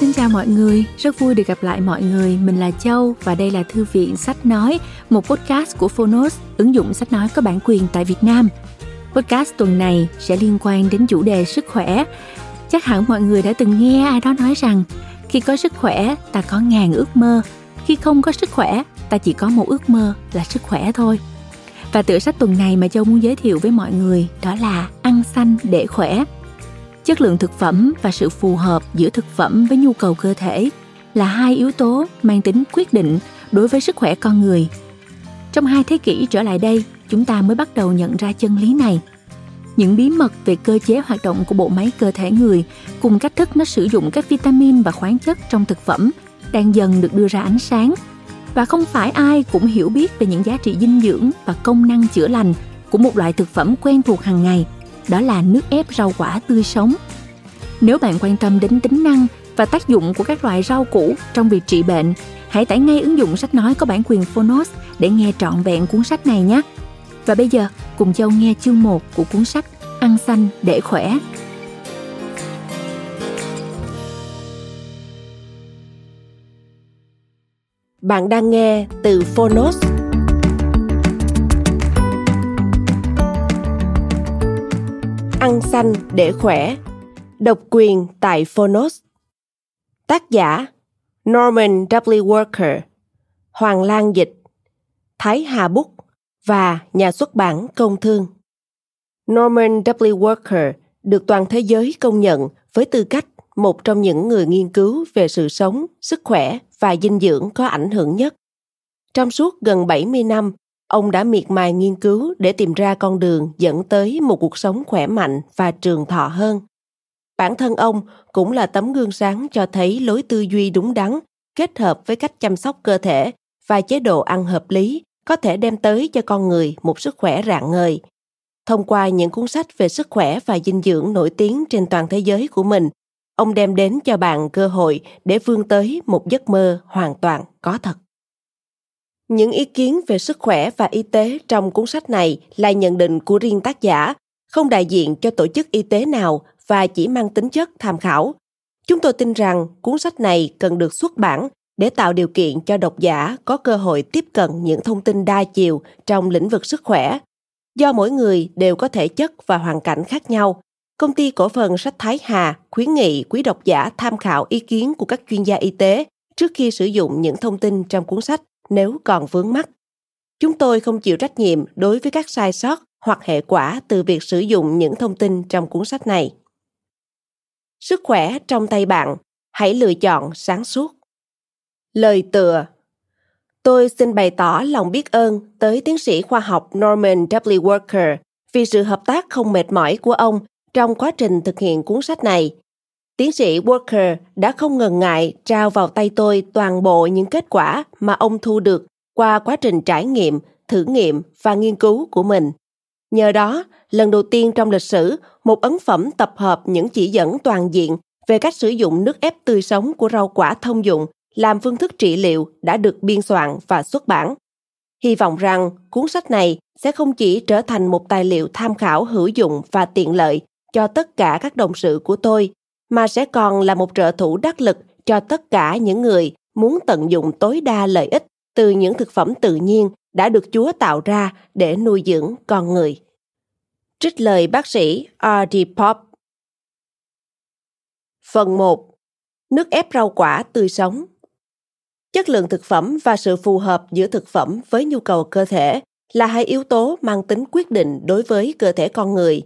Xin chào mọi người, rất vui được gặp lại mọi người. Mình là Châu và đây là Thư viện Sách Nói, một podcast của Phonos, ứng dụng sách nói có bản quyền tại Việt Nam. Podcast tuần này sẽ liên quan đến chủ đề sức khỏe. Chắc hẳn mọi người đã từng nghe ai đó nói rằng khi có sức khỏe ta có ngàn ước mơ, khi không có sức khỏe ta chỉ có một ước mơ là sức khỏe thôi. Và tựa sách tuần này mà Châu muốn giới thiệu với mọi người đó là Ăn xanh để khỏe chất lượng thực phẩm và sự phù hợp giữa thực phẩm với nhu cầu cơ thể là hai yếu tố mang tính quyết định đối với sức khỏe con người. Trong hai thế kỷ trở lại đây, chúng ta mới bắt đầu nhận ra chân lý này. Những bí mật về cơ chế hoạt động của bộ máy cơ thể người cùng cách thức nó sử dụng các vitamin và khoáng chất trong thực phẩm đang dần được đưa ra ánh sáng. Và không phải ai cũng hiểu biết về những giá trị dinh dưỡng và công năng chữa lành của một loại thực phẩm quen thuộc hàng ngày đó là nước ép rau quả tươi sống. Nếu bạn quan tâm đến tính năng và tác dụng của các loại rau củ trong việc trị bệnh, hãy tải ngay ứng dụng sách nói có bản quyền Phonos để nghe trọn vẹn cuốn sách này nhé. Và bây giờ, cùng Châu nghe chương 1 của cuốn sách Ăn xanh để khỏe. Bạn đang nghe từ Phonos. Ăn xanh để khỏe. Độc quyền tại Phonos. Tác giả Norman W. Walker, Hoàng Lan Dịch, Thái Hà Búc và nhà xuất bản Công Thương. Norman W. Walker được toàn thế giới công nhận với tư cách một trong những người nghiên cứu về sự sống, sức khỏe và dinh dưỡng có ảnh hưởng nhất. Trong suốt gần 70 năm, ông đã miệt mài nghiên cứu để tìm ra con đường dẫn tới một cuộc sống khỏe mạnh và trường thọ hơn. Bản thân ông cũng là tấm gương sáng cho thấy lối tư duy đúng đắn, kết hợp với cách chăm sóc cơ thể và chế độ ăn hợp lý có thể đem tới cho con người một sức khỏe rạng ngời. Thông qua những cuốn sách về sức khỏe và dinh dưỡng nổi tiếng trên toàn thế giới của mình, ông đem đến cho bạn cơ hội để vươn tới một giấc mơ hoàn toàn có thật những ý kiến về sức khỏe và y tế trong cuốn sách này là nhận định của riêng tác giả, không đại diện cho tổ chức y tế nào và chỉ mang tính chất tham khảo. Chúng tôi tin rằng cuốn sách này cần được xuất bản để tạo điều kiện cho độc giả có cơ hội tiếp cận những thông tin đa chiều trong lĩnh vực sức khỏe. Do mỗi người đều có thể chất và hoàn cảnh khác nhau, công ty cổ phần sách Thái Hà khuyến nghị quý độc giả tham khảo ý kiến của các chuyên gia y tế trước khi sử dụng những thông tin trong cuốn sách nếu còn vướng mắc. Chúng tôi không chịu trách nhiệm đối với các sai sót hoặc hệ quả từ việc sử dụng những thông tin trong cuốn sách này. Sức khỏe trong tay bạn, hãy lựa chọn sáng suốt. Lời tựa Tôi xin bày tỏ lòng biết ơn tới tiến sĩ khoa học Norman W. Walker vì sự hợp tác không mệt mỏi của ông trong quá trình thực hiện cuốn sách này Tiến sĩ Walker đã không ngần ngại trao vào tay tôi toàn bộ những kết quả mà ông thu được qua quá trình trải nghiệm, thử nghiệm và nghiên cứu của mình. Nhờ đó, lần đầu tiên trong lịch sử, một ấn phẩm tập hợp những chỉ dẫn toàn diện về cách sử dụng nước ép tươi sống của rau quả thông dụng làm phương thức trị liệu đã được biên soạn và xuất bản. Hy vọng rằng cuốn sách này sẽ không chỉ trở thành một tài liệu tham khảo hữu dụng và tiện lợi cho tất cả các đồng sự của tôi mà sẽ còn là một trợ thủ đắc lực cho tất cả những người muốn tận dụng tối đa lợi ích từ những thực phẩm tự nhiên đã được Chúa tạo ra để nuôi dưỡng con người. Trích lời bác sĩ R.D. Pop Phần 1. Nước ép rau quả tươi sống Chất lượng thực phẩm và sự phù hợp giữa thực phẩm với nhu cầu cơ thể là hai yếu tố mang tính quyết định đối với cơ thể con người.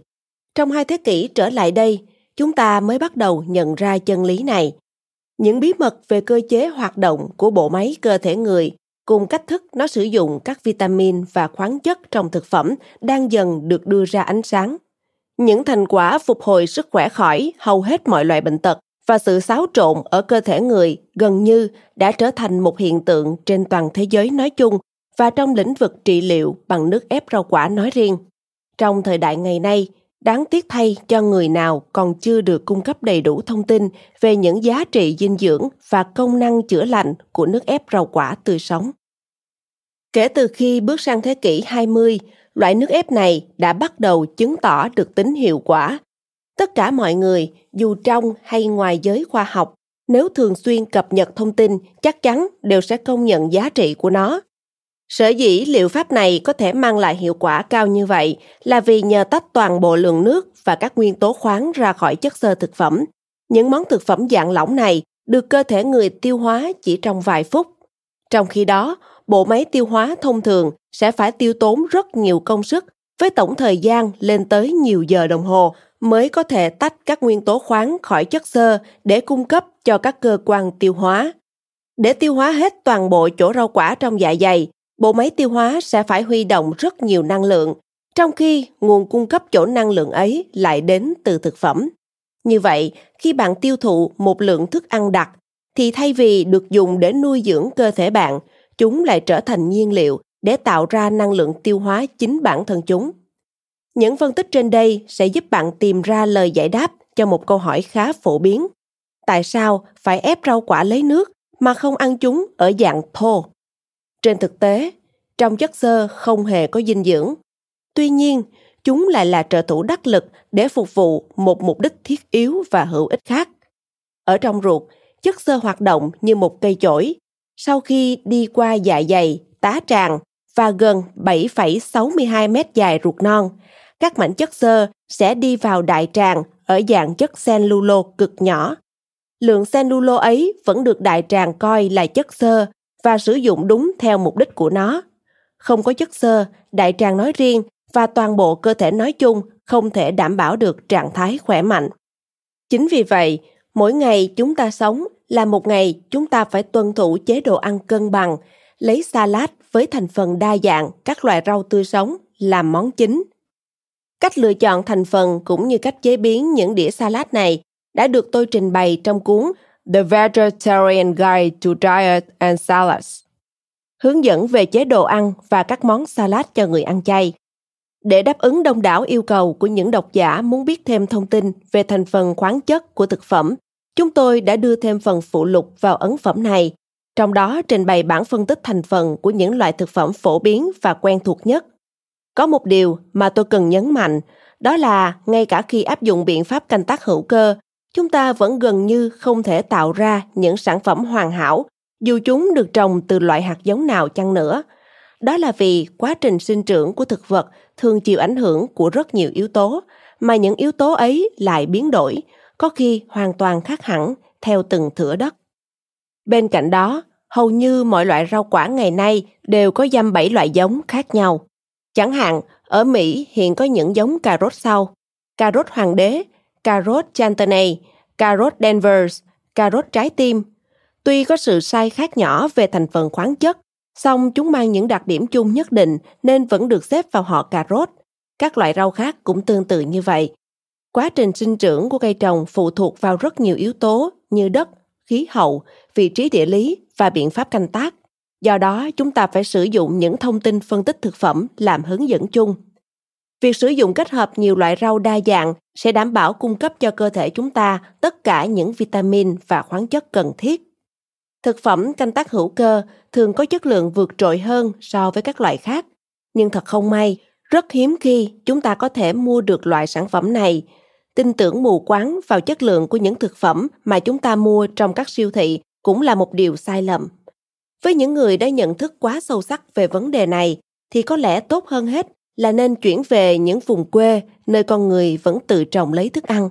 Trong hai thế kỷ trở lại đây, chúng ta mới bắt đầu nhận ra chân lý này những bí mật về cơ chế hoạt động của bộ máy cơ thể người cùng cách thức nó sử dụng các vitamin và khoáng chất trong thực phẩm đang dần được đưa ra ánh sáng những thành quả phục hồi sức khỏe khỏi hầu hết mọi loại bệnh tật và sự xáo trộn ở cơ thể người gần như đã trở thành một hiện tượng trên toàn thế giới nói chung và trong lĩnh vực trị liệu bằng nước ép rau quả nói riêng. Trong thời đại ngày nay, Đáng tiếc thay cho người nào còn chưa được cung cấp đầy đủ thông tin về những giá trị dinh dưỡng và công năng chữa lành của nước ép rau quả tươi sống. Kể từ khi bước sang thế kỷ 20, loại nước ép này đã bắt đầu chứng tỏ được tính hiệu quả. Tất cả mọi người, dù trong hay ngoài giới khoa học, Nếu thường xuyên cập nhật thông tin, chắc chắn đều sẽ công nhận giá trị của nó. Sở dĩ liệu pháp này có thể mang lại hiệu quả cao như vậy là vì nhờ tách toàn bộ lượng nước và các nguyên tố khoáng ra khỏi chất xơ thực phẩm. Những món thực phẩm dạng lỏng này được cơ thể người tiêu hóa chỉ trong vài phút. Trong khi đó, bộ máy tiêu hóa thông thường sẽ phải tiêu tốn rất nhiều công sức với tổng thời gian lên tới nhiều giờ đồng hồ mới có thể tách các nguyên tố khoáng khỏi chất xơ để cung cấp cho các cơ quan tiêu hóa. Để tiêu hóa hết toàn bộ chỗ rau quả trong dạ dày, bộ máy tiêu hóa sẽ phải huy động rất nhiều năng lượng, trong khi nguồn cung cấp chỗ năng lượng ấy lại đến từ thực phẩm. Như vậy, khi bạn tiêu thụ một lượng thức ăn đặc, thì thay vì được dùng để nuôi dưỡng cơ thể bạn, chúng lại trở thành nhiên liệu để tạo ra năng lượng tiêu hóa chính bản thân chúng. Những phân tích trên đây sẽ giúp bạn tìm ra lời giải đáp cho một câu hỏi khá phổ biến. Tại sao phải ép rau quả lấy nước mà không ăn chúng ở dạng thô? Trên thực tế, trong chất xơ không hề có dinh dưỡng. Tuy nhiên, chúng lại là trợ thủ đắc lực để phục vụ một mục đích thiết yếu và hữu ích khác. Ở trong ruột, chất xơ hoạt động như một cây chổi. Sau khi đi qua dạ dày, tá tràng và gần 7,62 mét dài ruột non, các mảnh chất xơ sẽ đi vào đại tràng ở dạng chất cellulo cực nhỏ. Lượng cellulo ấy vẫn được đại tràng coi là chất xơ và sử dụng đúng theo mục đích của nó. Không có chất xơ, đại tràng nói riêng và toàn bộ cơ thể nói chung không thể đảm bảo được trạng thái khỏe mạnh. Chính vì vậy, mỗi ngày chúng ta sống là một ngày chúng ta phải tuân thủ chế độ ăn cân bằng, lấy salad với thành phần đa dạng các loại rau tươi sống làm món chính. Cách lựa chọn thành phần cũng như cách chế biến những đĩa salad này đã được tôi trình bày trong cuốn The Vegetarian Guide to Diet and Salads. Hướng dẫn về chế độ ăn và các món salad cho người ăn chay. Để đáp ứng đông đảo yêu cầu của những độc giả muốn biết thêm thông tin về thành phần khoáng chất của thực phẩm, chúng tôi đã đưa thêm phần phụ lục vào ấn phẩm này, trong đó trình bày bản phân tích thành phần của những loại thực phẩm phổ biến và quen thuộc nhất. Có một điều mà tôi cần nhấn mạnh, đó là ngay cả khi áp dụng biện pháp canh tác hữu cơ, chúng ta vẫn gần như không thể tạo ra những sản phẩm hoàn hảo dù chúng được trồng từ loại hạt giống nào chăng nữa. Đó là vì quá trình sinh trưởng của thực vật thường chịu ảnh hưởng của rất nhiều yếu tố, mà những yếu tố ấy lại biến đổi, có khi hoàn toàn khác hẳn theo từng thửa đất. Bên cạnh đó, hầu như mọi loại rau quả ngày nay đều có dăm bảy loại giống khác nhau. Chẳng hạn, ở Mỹ hiện có những giống cà rốt sau. Cà rốt hoàng đế, cà rốt Chantenay, cà rốt Denvers, cà rốt trái tim. Tuy có sự sai khác nhỏ về thành phần khoáng chất, song chúng mang những đặc điểm chung nhất định nên vẫn được xếp vào họ cà rốt. Các loại rau khác cũng tương tự như vậy. Quá trình sinh trưởng của cây trồng phụ thuộc vào rất nhiều yếu tố như đất, khí hậu, vị trí địa lý và biện pháp canh tác. Do đó, chúng ta phải sử dụng những thông tin phân tích thực phẩm làm hướng dẫn chung. Việc sử dụng kết hợp nhiều loại rau đa dạng sẽ đảm bảo cung cấp cho cơ thể chúng ta tất cả những vitamin và khoáng chất cần thiết. Thực phẩm canh tác hữu cơ thường có chất lượng vượt trội hơn so với các loại khác, nhưng thật không may, rất hiếm khi chúng ta có thể mua được loại sản phẩm này. Tin tưởng mù quáng vào chất lượng của những thực phẩm mà chúng ta mua trong các siêu thị cũng là một điều sai lầm. Với những người đã nhận thức quá sâu sắc về vấn đề này thì có lẽ tốt hơn hết là nên chuyển về những vùng quê nơi con người vẫn tự trồng lấy thức ăn.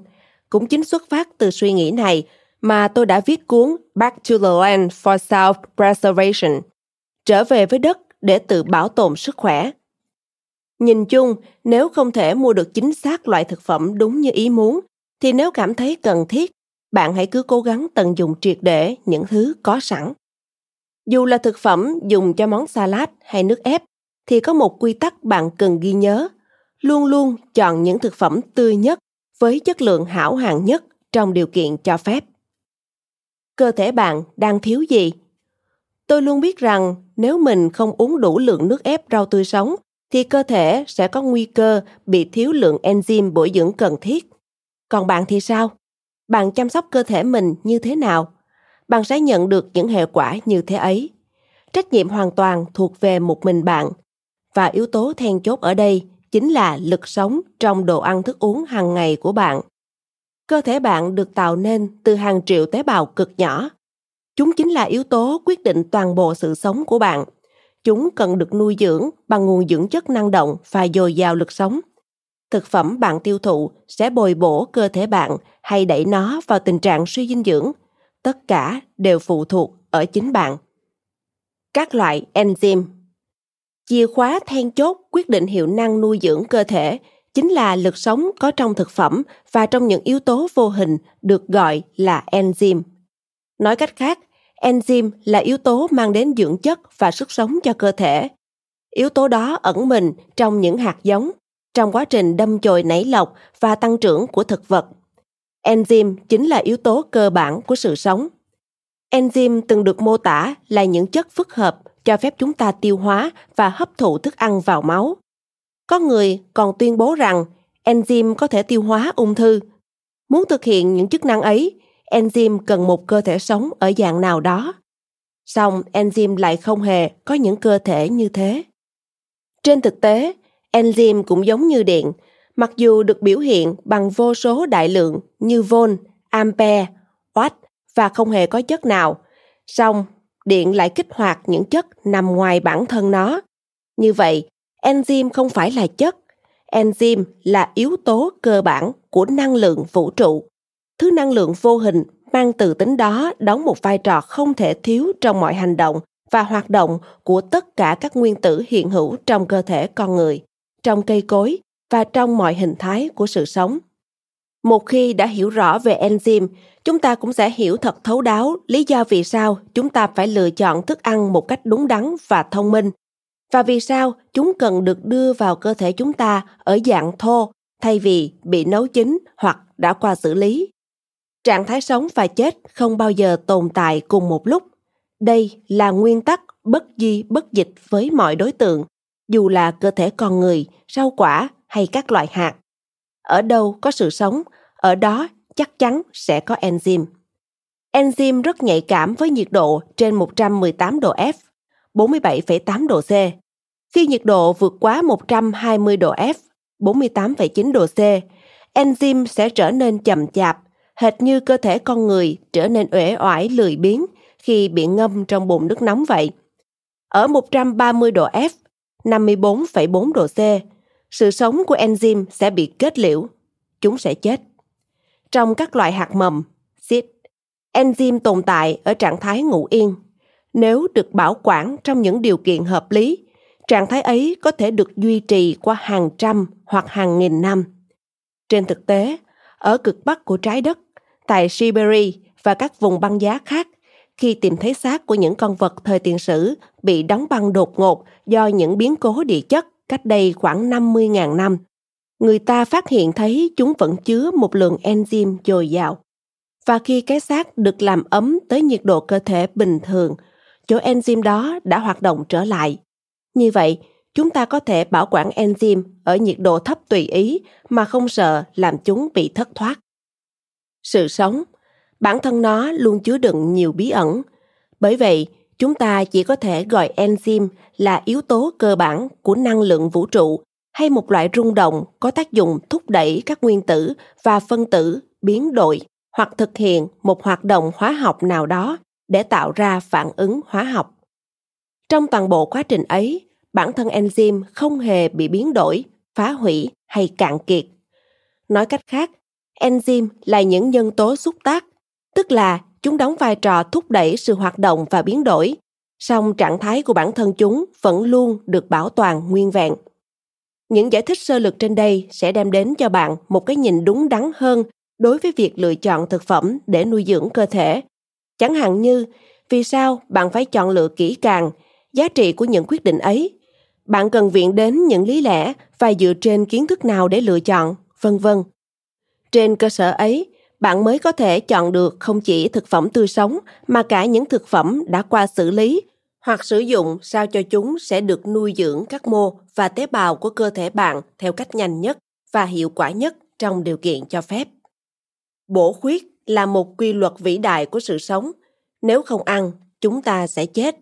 Cũng chính xuất phát từ suy nghĩ này mà tôi đã viết cuốn Back to the Land for Self-Preservation, trở về với đất để tự bảo tồn sức khỏe. Nhìn chung, nếu không thể mua được chính xác loại thực phẩm đúng như ý muốn, thì nếu cảm thấy cần thiết, bạn hãy cứ cố gắng tận dụng triệt để những thứ có sẵn. Dù là thực phẩm dùng cho món salad hay nước ép, thì có một quy tắc bạn cần ghi nhớ. Luôn luôn chọn những thực phẩm tươi nhất với chất lượng hảo hạng nhất trong điều kiện cho phép. Cơ thể bạn đang thiếu gì? Tôi luôn biết rằng nếu mình không uống đủ lượng nước ép rau tươi sống, thì cơ thể sẽ có nguy cơ bị thiếu lượng enzyme bổ dưỡng cần thiết. Còn bạn thì sao? Bạn chăm sóc cơ thể mình như thế nào? Bạn sẽ nhận được những hệ quả như thế ấy. Trách nhiệm hoàn toàn thuộc về một mình bạn và yếu tố then chốt ở đây chính là lực sống trong đồ ăn thức uống hàng ngày của bạn. Cơ thể bạn được tạo nên từ hàng triệu tế bào cực nhỏ. Chúng chính là yếu tố quyết định toàn bộ sự sống của bạn. Chúng cần được nuôi dưỡng bằng nguồn dưỡng chất năng động và dồi dào lực sống. Thực phẩm bạn tiêu thụ sẽ bồi bổ cơ thể bạn hay đẩy nó vào tình trạng suy dinh dưỡng. Tất cả đều phụ thuộc ở chính bạn. Các loại enzyme chìa khóa then chốt quyết định hiệu năng nuôi dưỡng cơ thể chính là lực sống có trong thực phẩm và trong những yếu tố vô hình được gọi là enzyme. Nói cách khác, enzyme là yếu tố mang đến dưỡng chất và sức sống cho cơ thể. Yếu tố đó ẩn mình trong những hạt giống, trong quá trình đâm chồi nảy lọc và tăng trưởng của thực vật. Enzyme chính là yếu tố cơ bản của sự sống. Enzyme từng được mô tả là những chất phức hợp cho phép chúng ta tiêu hóa và hấp thụ thức ăn vào máu. Có người còn tuyên bố rằng enzyme có thể tiêu hóa ung thư. Muốn thực hiện những chức năng ấy, enzyme cần một cơ thể sống ở dạng nào đó. Song enzyme lại không hề có những cơ thể như thế. Trên thực tế, enzyme cũng giống như điện, mặc dù được biểu hiện bằng vô số đại lượng như volt, ampere, watt và không hề có chất nào, song điện lại kích hoạt những chất nằm ngoài bản thân nó. Như vậy, enzyme không phải là chất, enzyme là yếu tố cơ bản của năng lượng vũ trụ. Thứ năng lượng vô hình mang từ tính đó đóng một vai trò không thể thiếu trong mọi hành động và hoạt động của tất cả các nguyên tử hiện hữu trong cơ thể con người, trong cây cối và trong mọi hình thái của sự sống. Một khi đã hiểu rõ về enzyme, chúng ta cũng sẽ hiểu thật thấu đáo lý do vì sao chúng ta phải lựa chọn thức ăn một cách đúng đắn và thông minh và vì sao chúng cần được đưa vào cơ thể chúng ta ở dạng thô thay vì bị nấu chín hoặc đã qua xử lý. Trạng thái sống và chết không bao giờ tồn tại cùng một lúc. Đây là nguyên tắc bất di bất dịch với mọi đối tượng, dù là cơ thể con người, rau quả hay các loại hạt. Ở đâu có sự sống, ở đó chắc chắn sẽ có enzyme. Enzyme rất nhạy cảm với nhiệt độ trên 118 độ F, 47,8 độ C. Khi nhiệt độ vượt quá 120 độ F, 48,9 độ C, enzyme sẽ trở nên chậm chạp, hệt như cơ thể con người trở nên uể oải lười biếng khi bị ngâm trong bồn nước nóng vậy. Ở 130 độ F, 54,4 độ C, sự sống của enzyme sẽ bị kết liễu. Chúng sẽ chết. Trong các loại hạt mầm, seed, enzyme tồn tại ở trạng thái ngủ yên. Nếu được bảo quản trong những điều kiện hợp lý, trạng thái ấy có thể được duy trì qua hàng trăm hoặc hàng nghìn năm. Trên thực tế, ở cực bắc của trái đất, tại Siberia và các vùng băng giá khác, khi tìm thấy xác của những con vật thời tiền sử bị đóng băng đột ngột do những biến cố địa chất cách đây khoảng 50.000 năm, người ta phát hiện thấy chúng vẫn chứa một lượng enzyme dồi dào. Và khi cái xác được làm ấm tới nhiệt độ cơ thể bình thường, chỗ enzyme đó đã hoạt động trở lại. Như vậy, chúng ta có thể bảo quản enzyme ở nhiệt độ thấp tùy ý mà không sợ làm chúng bị thất thoát. Sự sống, bản thân nó luôn chứa đựng nhiều bí ẩn. Bởi vậy, chúng ta chỉ có thể gọi enzyme là yếu tố cơ bản của năng lượng vũ trụ hay một loại rung động có tác dụng thúc đẩy các nguyên tử và phân tử biến đổi hoặc thực hiện một hoạt động hóa học nào đó để tạo ra phản ứng hóa học. Trong toàn bộ quá trình ấy, bản thân enzyme không hề bị biến đổi, phá hủy hay cạn kiệt. Nói cách khác, enzyme là những nhân tố xúc tác, tức là chúng đóng vai trò thúc đẩy sự hoạt động và biến đổi, song trạng thái của bản thân chúng vẫn luôn được bảo toàn nguyên vẹn. Những giải thích sơ lược trên đây sẽ đem đến cho bạn một cái nhìn đúng đắn hơn đối với việc lựa chọn thực phẩm để nuôi dưỡng cơ thể. Chẳng hạn như, vì sao bạn phải chọn lựa kỹ càng, giá trị của những quyết định ấy, bạn cần viện đến những lý lẽ và dựa trên kiến thức nào để lựa chọn, vân vân. Trên cơ sở ấy, bạn mới có thể chọn được không chỉ thực phẩm tươi sống mà cả những thực phẩm đã qua xử lý hoặc sử dụng sao cho chúng sẽ được nuôi dưỡng các mô và tế bào của cơ thể bạn theo cách nhanh nhất và hiệu quả nhất trong điều kiện cho phép. Bổ khuyết là một quy luật vĩ đại của sự sống. Nếu không ăn, chúng ta sẽ chết.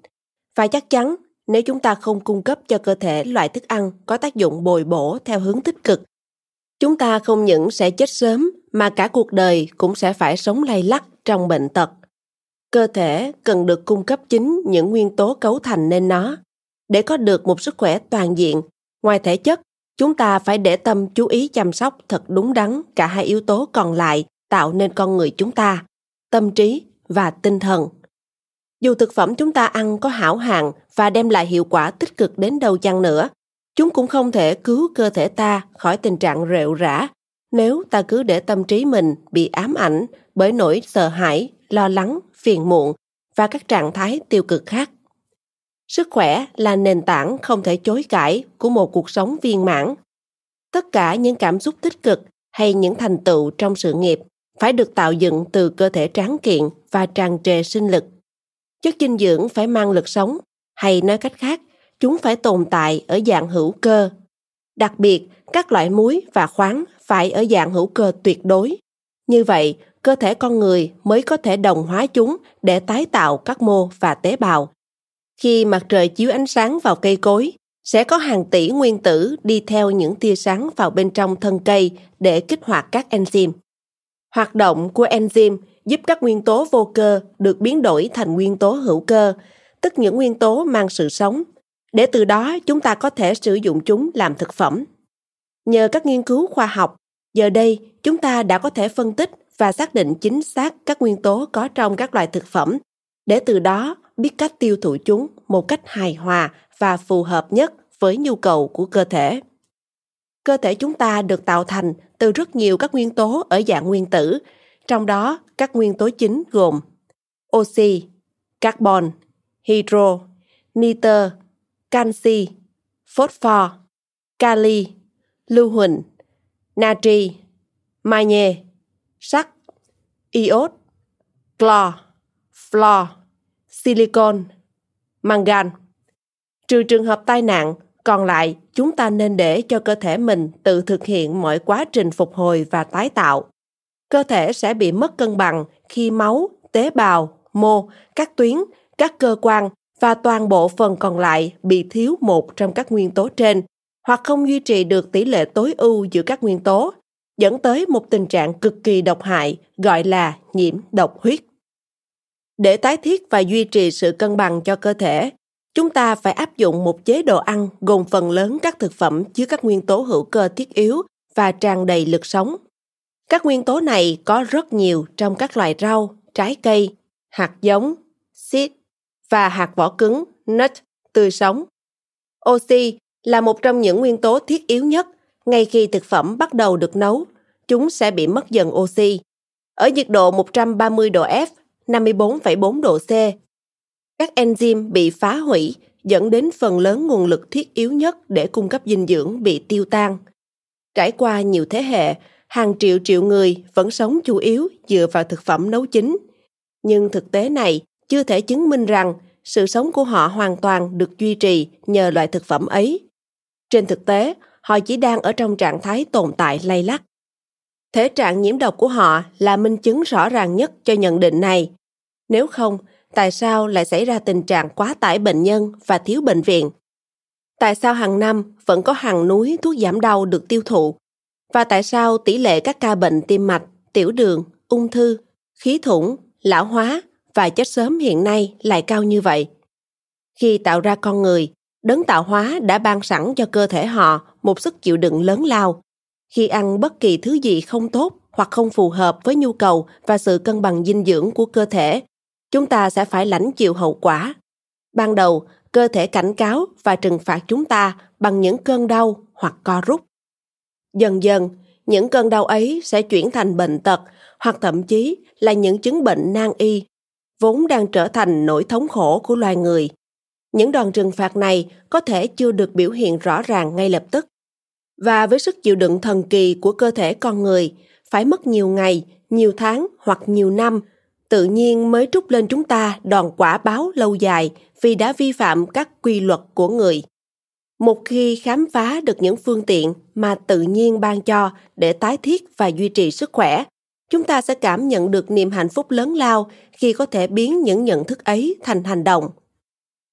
Và chắc chắn nếu chúng ta không cung cấp cho cơ thể loại thức ăn có tác dụng bồi bổ theo hướng tích cực, chúng ta không những sẽ chết sớm, mà cả cuộc đời cũng sẽ phải sống lay lắc trong bệnh tật. Cơ thể cần được cung cấp chính những nguyên tố cấu thành nên nó. Để có được một sức khỏe toàn diện, ngoài thể chất, chúng ta phải để tâm chú ý chăm sóc thật đúng đắn cả hai yếu tố còn lại tạo nên con người chúng ta, tâm trí và tinh thần. Dù thực phẩm chúng ta ăn có hảo hạng và đem lại hiệu quả tích cực đến đâu chăng nữa chúng cũng không thể cứu cơ thể ta khỏi tình trạng rệu rã nếu ta cứ để tâm trí mình bị ám ảnh bởi nỗi sợ hãi, lo lắng, phiền muộn và các trạng thái tiêu cực khác. Sức khỏe là nền tảng không thể chối cãi của một cuộc sống viên mãn. Tất cả những cảm xúc tích cực hay những thành tựu trong sự nghiệp phải được tạo dựng từ cơ thể tráng kiện và tràn trề sinh lực. Chất dinh dưỡng phải mang lực sống, hay nói cách khác chúng phải tồn tại ở dạng hữu cơ. Đặc biệt, các loại muối và khoáng phải ở dạng hữu cơ tuyệt đối. Như vậy, cơ thể con người mới có thể đồng hóa chúng để tái tạo các mô và tế bào. Khi mặt trời chiếu ánh sáng vào cây cối, sẽ có hàng tỷ nguyên tử đi theo những tia sáng vào bên trong thân cây để kích hoạt các enzyme. Hoạt động của enzyme giúp các nguyên tố vô cơ được biến đổi thành nguyên tố hữu cơ, tức những nguyên tố mang sự sống để từ đó, chúng ta có thể sử dụng chúng làm thực phẩm. Nhờ các nghiên cứu khoa học, giờ đây chúng ta đã có thể phân tích và xác định chính xác các nguyên tố có trong các loại thực phẩm. Để từ đó biết cách tiêu thụ chúng một cách hài hòa và phù hợp nhất với nhu cầu của cơ thể. Cơ thể chúng ta được tạo thành từ rất nhiều các nguyên tố ở dạng nguyên tử, trong đó các nguyên tố chính gồm oxy, carbon, hydro, nitơ canxi, phosphor, kali, lưu huỳnh, natri magie sắt, iốt clo flo silicon, mangan. Trừ trường hợp tai nạn, còn lại chúng ta nên để cho cơ thể mình tự thực hiện mọi quá trình phục hồi và tái tạo. Cơ thể sẽ bị mất cân bằng khi máu, tế bào, mô, các tuyến, các cơ quan và toàn bộ phần còn lại bị thiếu một trong các nguyên tố trên, hoặc không duy trì được tỷ lệ tối ưu giữa các nguyên tố, dẫn tới một tình trạng cực kỳ độc hại, gọi là nhiễm độc huyết. Để tái thiết và duy trì sự cân bằng cho cơ thể, chúng ta phải áp dụng một chế độ ăn gồm phần lớn các thực phẩm chứa các nguyên tố hữu cơ thiết yếu và tràn đầy lực sống. Các nguyên tố này có rất nhiều trong các loại rau, trái cây, hạt giống, seed và hạt vỏ cứng nut tươi sống oxy là một trong những nguyên tố thiết yếu nhất ngay khi thực phẩm bắt đầu được nấu chúng sẽ bị mất dần oxy ở nhiệt độ 130 độ F 54,4 độ C. Các enzyme bị phá hủy dẫn đến phần lớn nguồn lực thiết yếu nhất để cung cấp dinh dưỡng bị tiêu tan. Trải qua nhiều thế hệ, hàng triệu triệu người vẫn sống chủ yếu dựa vào thực phẩm nấu chín. Nhưng thực tế này chưa thể chứng minh rằng sự sống của họ hoàn toàn được duy trì nhờ loại thực phẩm ấy. Trên thực tế, họ chỉ đang ở trong trạng thái tồn tại lay lắc. Thể trạng nhiễm độc của họ là minh chứng rõ ràng nhất cho nhận định này. Nếu không, tại sao lại xảy ra tình trạng quá tải bệnh nhân và thiếu bệnh viện? Tại sao hàng năm vẫn có hàng núi thuốc giảm đau được tiêu thụ? Và tại sao tỷ lệ các ca bệnh tim mạch, tiểu đường, ung thư, khí thủng, lão hóa và chết sớm hiện nay lại cao như vậy? Khi tạo ra con người, đấng tạo hóa đã ban sẵn cho cơ thể họ một sức chịu đựng lớn lao. Khi ăn bất kỳ thứ gì không tốt hoặc không phù hợp với nhu cầu và sự cân bằng dinh dưỡng của cơ thể chúng ta sẽ phải lãnh chịu hậu quả. Ban đầu cơ thể cảnh cáo và trừng phạt chúng ta bằng những cơn đau hoặc co rút. Dần dần những cơn đau ấy sẽ chuyển thành bệnh tật hoặc thậm chí là những chứng bệnh nan y vốn đang trở thành nỗi thống khổ của loài người. Những đòn trừng phạt này có thể chưa được biểu hiện rõ ràng ngay lập tức. Và với sức chịu đựng thần kỳ của cơ thể con người, phải mất nhiều ngày, nhiều tháng hoặc nhiều năm, tự nhiên mới trút lên chúng ta đòn quả báo lâu dài vì đã vi phạm các quy luật của người. Một khi khám phá được những phương tiện mà tự nhiên ban cho để tái thiết và duy trì sức khỏe chúng ta sẽ cảm nhận được niềm hạnh phúc lớn lao khi có thể biến những nhận thức ấy thành hành động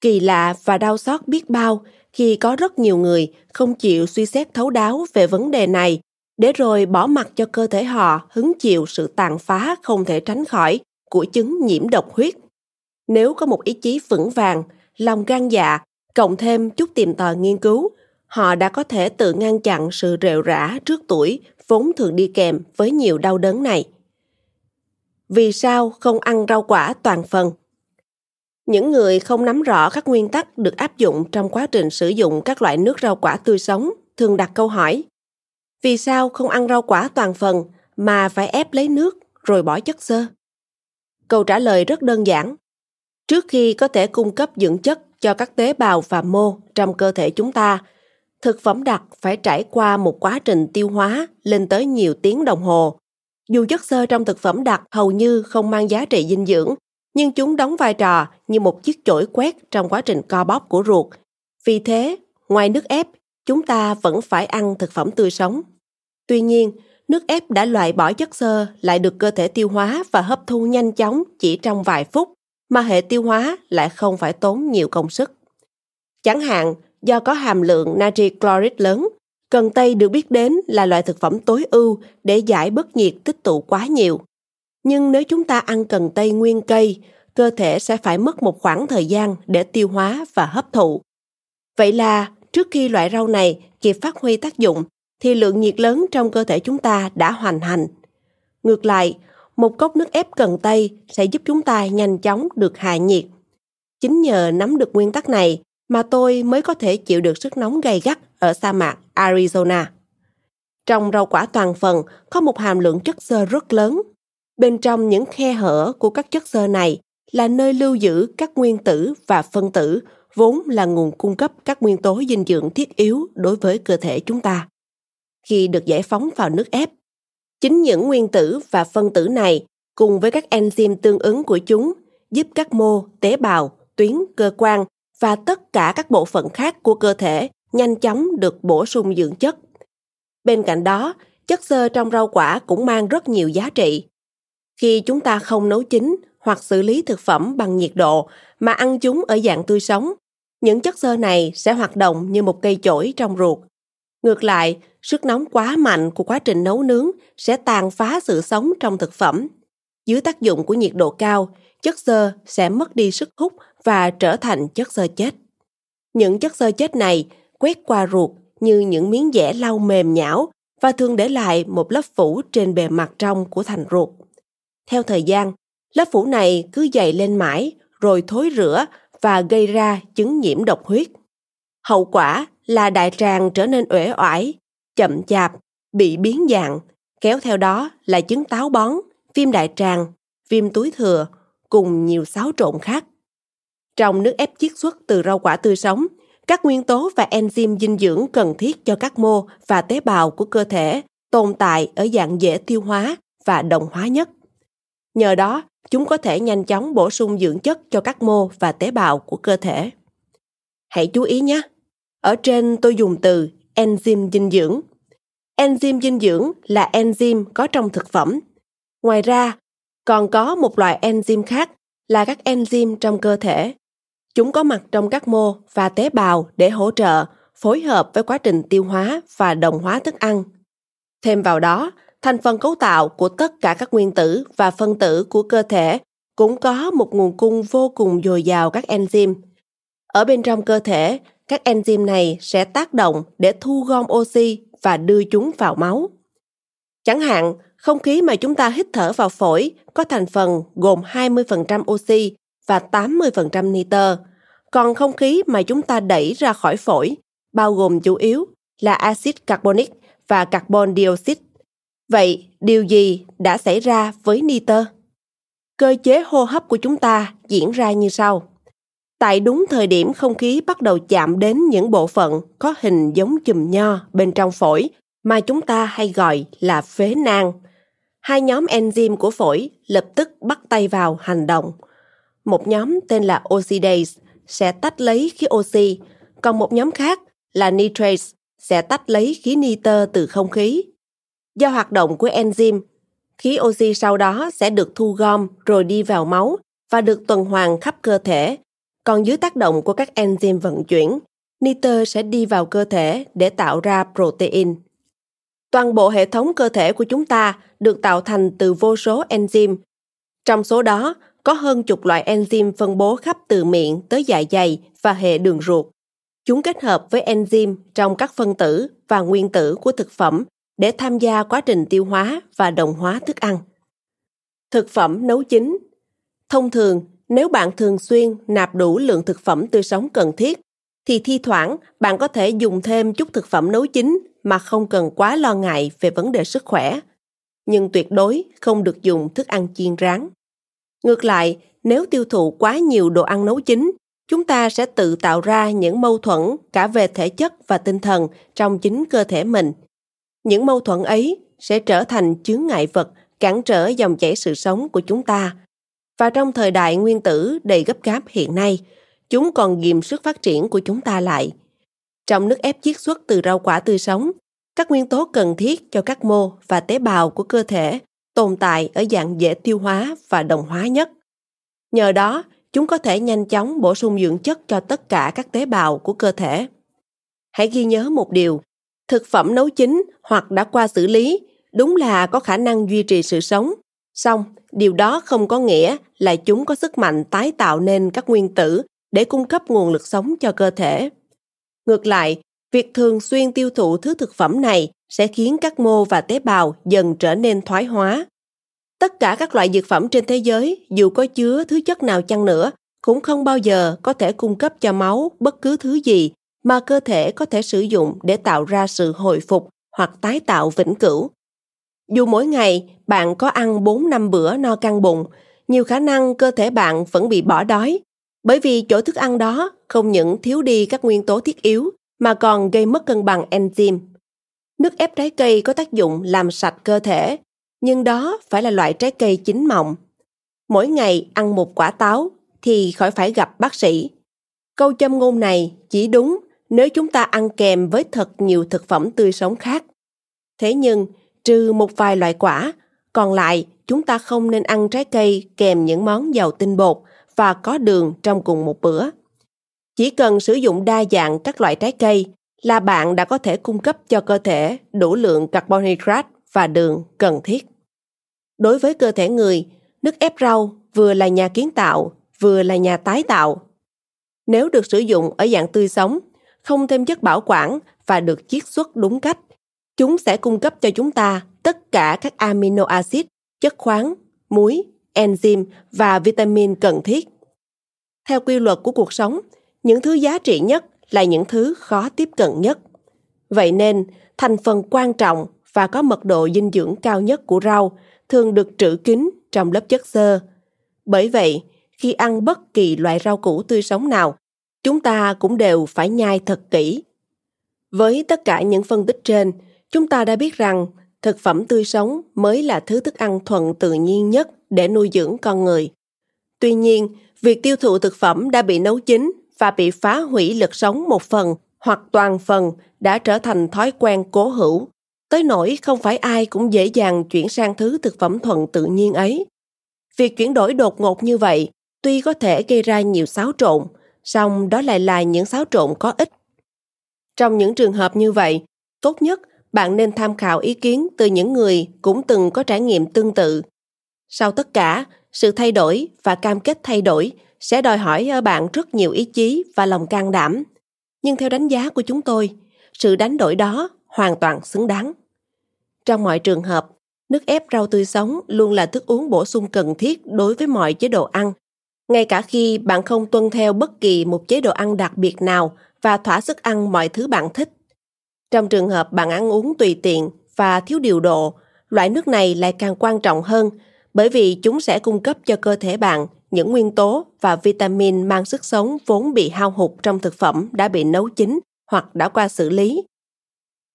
kỳ lạ và đau xót biết bao khi có rất nhiều người không chịu suy xét thấu đáo về vấn đề này để rồi bỏ mặc cho cơ thể họ hứng chịu sự tàn phá không thể tránh khỏi của chứng nhiễm độc huyết. Nếu có một ý chí vững vàng, lòng gan dạ, cộng thêm chút tìm tòi nghiên cứu, họ đã có thể tự ngăn chặn sự rệu rã trước tuổi vốn thường đi kèm với nhiều đau đớn này. Vì sao không ăn rau quả toàn phần? Những người không nắm rõ các nguyên tắc được áp dụng trong quá trình sử dụng các loại nước rau quả tươi sống thường đặt câu hỏi vì sao không ăn rau quả toàn phần mà phải ép lấy nước rồi bỏ chất xơ? Câu trả lời rất đơn giản. Trước khi có thể cung cấp dưỡng chất cho các tế bào và mô trong cơ thể chúng ta, thực phẩm đặc phải trải qua một quá trình tiêu hóa lên tới nhiều tiếng đồng hồ. Dù chất xơ trong thực phẩm đặc hầu như không mang giá trị dinh dưỡng, nhưng chúng đóng vai trò như một chiếc chổi quét trong quá trình co bóp của ruột. Vì thế, ngoài nước ép, chúng ta vẫn phải ăn thực phẩm tươi sống. Tuy nhiên, nước ép đã loại bỏ chất xơ lại được cơ thể tiêu hóa và hấp thu nhanh chóng chỉ trong vài phút, mà hệ tiêu hóa lại không phải tốn nhiều công sức. Chẳng hạn, do có hàm lượng natri chloride lớn, cần tây được biết đến là loại thực phẩm tối ưu để giải bất nhiệt tích tụ quá nhiều. Nhưng nếu chúng ta ăn cần tây nguyên cây, cơ thể sẽ phải mất một khoảng thời gian để tiêu hóa và hấp thụ. Vậy là trước khi loại rau này kịp phát huy tác dụng thì lượng nhiệt lớn trong cơ thể chúng ta đã hoàn thành. Ngược lại, một cốc nước ép cần tây sẽ giúp chúng ta nhanh chóng được hạ nhiệt. Chính nhờ nắm được nguyên tắc này mà tôi mới có thể chịu được sức nóng gay gắt ở sa mạc Arizona. Trong rau quả toàn phần có một hàm lượng chất xơ rất lớn. Bên trong những khe hở của các chất xơ này là nơi lưu giữ các nguyên tử và phân tử vốn là nguồn cung cấp các nguyên tố dinh dưỡng thiết yếu đối với cơ thể chúng ta. Khi được giải phóng vào nước ép, chính những nguyên tử và phân tử này cùng với các enzyme tương ứng của chúng giúp các mô, tế bào, tuyến, cơ quan và tất cả các bộ phận khác của cơ thể nhanh chóng được bổ sung dưỡng chất. Bên cạnh đó, chất xơ trong rau quả cũng mang rất nhiều giá trị. Khi chúng ta không nấu chín hoặc xử lý thực phẩm bằng nhiệt độ mà ăn chúng ở dạng tươi sống, những chất xơ này sẽ hoạt động như một cây chổi trong ruột. Ngược lại, sức nóng quá mạnh của quá trình nấu nướng sẽ tàn phá sự sống trong thực phẩm. Dưới tác dụng của nhiệt độ cao, chất xơ sẽ mất đi sức hút và trở thành chất xơ chết. Những chất xơ chết này quét qua ruột như những miếng dẻ lau mềm nhão và thường để lại một lớp phủ trên bề mặt trong của thành ruột. Theo thời gian, lớp phủ này cứ dày lên mãi rồi thối rữa và gây ra chứng nhiễm độc huyết. Hậu quả là đại tràng trở nên uể oải, chậm chạp, bị biến dạng, kéo theo đó là chứng táo bón, viêm đại tràng, viêm túi thừa, cùng nhiều xáo trộn khác. Trong nước ép chiết xuất từ rau quả tươi sống, các nguyên tố và enzyme dinh dưỡng cần thiết cho các mô và tế bào của cơ thể tồn tại ở dạng dễ tiêu hóa và đồng hóa nhất. Nhờ đó, chúng có thể nhanh chóng bổ sung dưỡng chất cho các mô và tế bào của cơ thể. Hãy chú ý nhé! Ở trên tôi dùng từ enzyme dinh dưỡng. Enzyme dinh dưỡng là enzyme có trong thực phẩm. Ngoài ra, còn có một loại enzyme khác là các enzyme trong cơ thể. Chúng có mặt trong các mô và tế bào để hỗ trợ, phối hợp với quá trình tiêu hóa và đồng hóa thức ăn. Thêm vào đó, thành phần cấu tạo của tất cả các nguyên tử và phân tử của cơ thể cũng có một nguồn cung vô cùng dồi dào các enzyme. Ở bên trong cơ thể, các enzyme này sẽ tác động để thu gom oxy và đưa chúng vào máu. Chẳng hạn, không khí mà chúng ta hít thở vào phổi có thành phần gồm 20% oxy và 80% nitơ, còn không khí mà chúng ta đẩy ra khỏi phổi bao gồm chủ yếu là axit carbonic và carbon dioxide. Vậy, điều gì đã xảy ra với nitơ? Cơ chế hô hấp của chúng ta diễn ra như sau tại đúng thời điểm không khí bắt đầu chạm đến những bộ phận có hình giống chùm nho bên trong phổi mà chúng ta hay gọi là phế nang. Hai nhóm enzyme của phổi lập tức bắt tay vào hành động. Một nhóm tên là oxidase sẽ tách lấy khí oxy, còn một nhóm khác là nitrates sẽ tách lấy khí nitơ từ không khí. Do hoạt động của enzyme, khí oxy sau đó sẽ được thu gom rồi đi vào máu và được tuần hoàn khắp cơ thể còn dưới tác động của các enzyme vận chuyển, nitơ sẽ đi vào cơ thể để tạo ra protein. Toàn bộ hệ thống cơ thể của chúng ta được tạo thành từ vô số enzyme. Trong số đó, có hơn chục loại enzyme phân bố khắp từ miệng tới dạ dày và hệ đường ruột. Chúng kết hợp với enzyme trong các phân tử và nguyên tử của thực phẩm để tham gia quá trình tiêu hóa và đồng hóa thức ăn. Thực phẩm nấu chín Thông thường, nếu bạn thường xuyên nạp đủ lượng thực phẩm tươi sống cần thiết, thì thi thoảng bạn có thể dùng thêm chút thực phẩm nấu chín mà không cần quá lo ngại về vấn đề sức khỏe. Nhưng tuyệt đối không được dùng thức ăn chiên rán. Ngược lại, nếu tiêu thụ quá nhiều đồ ăn nấu chín, chúng ta sẽ tự tạo ra những mâu thuẫn cả về thể chất và tinh thần trong chính cơ thể mình. Những mâu thuẫn ấy sẽ trở thành chướng ngại vật cản trở dòng chảy sự sống của chúng ta. Và trong thời đại nguyên tử đầy gấp gáp hiện nay, chúng còn ghìm sức phát triển của chúng ta lại. Trong nước ép chiết xuất từ rau quả tươi sống, các nguyên tố cần thiết cho các mô và tế bào của cơ thể tồn tại ở dạng dễ tiêu hóa và đồng hóa nhất. Nhờ đó, chúng có thể nhanh chóng bổ sung dưỡng chất cho tất cả các tế bào của cơ thể. Hãy ghi nhớ một điều, thực phẩm nấu chín hoặc đã qua xử lý đúng là có khả năng duy trì sự sống. Song, điều đó không có nghĩa là chúng có sức mạnh tái tạo nên các nguyên tử để cung cấp nguồn lực sống cho cơ thể. Ngược lại, việc thường xuyên tiêu thụ thứ thực phẩm này sẽ khiến các mô và tế bào dần trở nên thoái hóa. Tất cả các loại dược phẩm trên thế giới, dù có chứa thứ chất nào chăng nữa, cũng không bao giờ có thể cung cấp cho máu bất cứ thứ gì mà cơ thể có thể sử dụng để tạo ra sự hồi phục hoặc tái tạo vĩnh cửu. Dù mỗi ngày bạn có ăn 4 năm bữa no căng bụng, nhiều khả năng cơ thể bạn vẫn bị bỏ đói, bởi vì chỗ thức ăn đó không những thiếu đi các nguyên tố thiết yếu mà còn gây mất cân bằng enzyme. Nước ép trái cây có tác dụng làm sạch cơ thể, nhưng đó phải là loại trái cây chín mọng. Mỗi ngày ăn một quả táo thì khỏi phải gặp bác sĩ. Câu châm ngôn này chỉ đúng nếu chúng ta ăn kèm với thật nhiều thực phẩm tươi sống khác. Thế nhưng, trừ một vài loại quả, còn lại chúng ta không nên ăn trái cây kèm những món giàu tinh bột và có đường trong cùng một bữa. Chỉ cần sử dụng đa dạng các loại trái cây là bạn đã có thể cung cấp cho cơ thể đủ lượng carbohydrate và đường cần thiết. Đối với cơ thể người, nước ép rau vừa là nhà kiến tạo, vừa là nhà tái tạo. Nếu được sử dụng ở dạng tươi sống, không thêm chất bảo quản và được chiết xuất đúng cách, chúng sẽ cung cấp cho chúng ta tất cả các amino acid, chất khoáng, muối, enzyme và vitamin cần thiết. Theo quy luật của cuộc sống, những thứ giá trị nhất là những thứ khó tiếp cận nhất. Vậy nên, thành phần quan trọng và có mật độ dinh dưỡng cao nhất của rau thường được trữ kín trong lớp chất xơ. Bởi vậy, khi ăn bất kỳ loại rau củ tươi sống nào, chúng ta cũng đều phải nhai thật kỹ. Với tất cả những phân tích trên, chúng ta đã biết rằng thực phẩm tươi sống mới là thứ thức ăn thuận tự nhiên nhất để nuôi dưỡng con người. Tuy nhiên, việc tiêu thụ thực phẩm đã bị nấu chín và bị phá hủy lực sống một phần hoặc toàn phần đã trở thành thói quen cố hữu, tới nỗi không phải ai cũng dễ dàng chuyển sang thứ thực phẩm thuận tự nhiên ấy. Việc chuyển đổi đột ngột như vậy tuy có thể gây ra nhiều xáo trộn, song đó lại là những xáo trộn có ích. Trong những trường hợp như vậy, tốt nhất bạn nên tham khảo ý kiến từ những người cũng từng có trải nghiệm tương tự. Sau tất cả, sự thay đổi và cam kết thay đổi sẽ đòi hỏi ở bạn rất nhiều ý chí và lòng can đảm. Nhưng theo đánh giá của chúng tôi, sự đánh đổi đó hoàn toàn xứng đáng. Trong mọi trường hợp, nước ép rau tươi sống luôn là thức uống bổ sung cần thiết đối với mọi chế độ ăn. Ngay cả khi bạn không tuân theo bất kỳ một chế độ ăn đặc biệt nào và thỏa sức ăn mọi thứ bạn thích. Trong trường hợp bạn ăn uống tùy tiện và thiếu điều độ, loại nước này lại càng quan trọng hơn bởi vì chúng sẽ cung cấp cho cơ thể bạn những nguyên tố và vitamin mang sức sống vốn bị hao hụt trong thực phẩm đã bị nấu chín hoặc đã qua xử lý.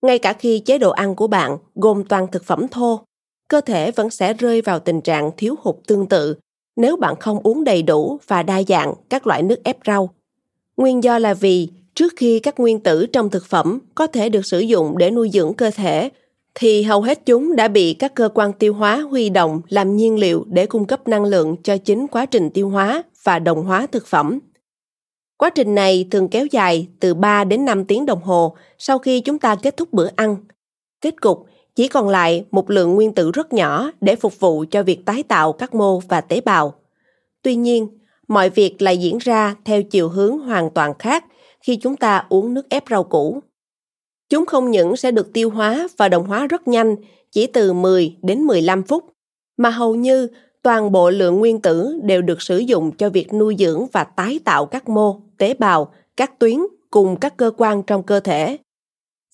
Ngay cả khi chế độ ăn của bạn gồm toàn thực phẩm thô, cơ thể vẫn sẽ rơi vào tình trạng thiếu hụt tương tự nếu bạn không uống đầy đủ và đa dạng các loại nước ép rau. Nguyên do là vì trước khi các nguyên tử trong thực phẩm có thể được sử dụng để nuôi dưỡng cơ thể thì hầu hết chúng đã bị các cơ quan tiêu hóa huy động làm nhiên liệu để cung cấp năng lượng cho chính quá trình tiêu hóa và đồng hóa thực phẩm. Quá trình này thường kéo dài từ 3 đến 5 tiếng đồng hồ sau khi chúng ta kết thúc bữa ăn. Kết cục, chỉ còn lại một lượng nguyên tử rất nhỏ để phục vụ cho việc tái tạo các mô và tế bào. Tuy nhiên, mọi việc lại diễn ra theo chiều hướng hoàn toàn khác khi chúng ta uống nước ép rau củ. Chúng không những sẽ được tiêu hóa và đồng hóa rất nhanh, chỉ từ 10 đến 15 phút, mà hầu như toàn bộ lượng nguyên tử đều được sử dụng cho việc nuôi dưỡng và tái tạo các mô, tế bào, các tuyến cùng các cơ quan trong cơ thể.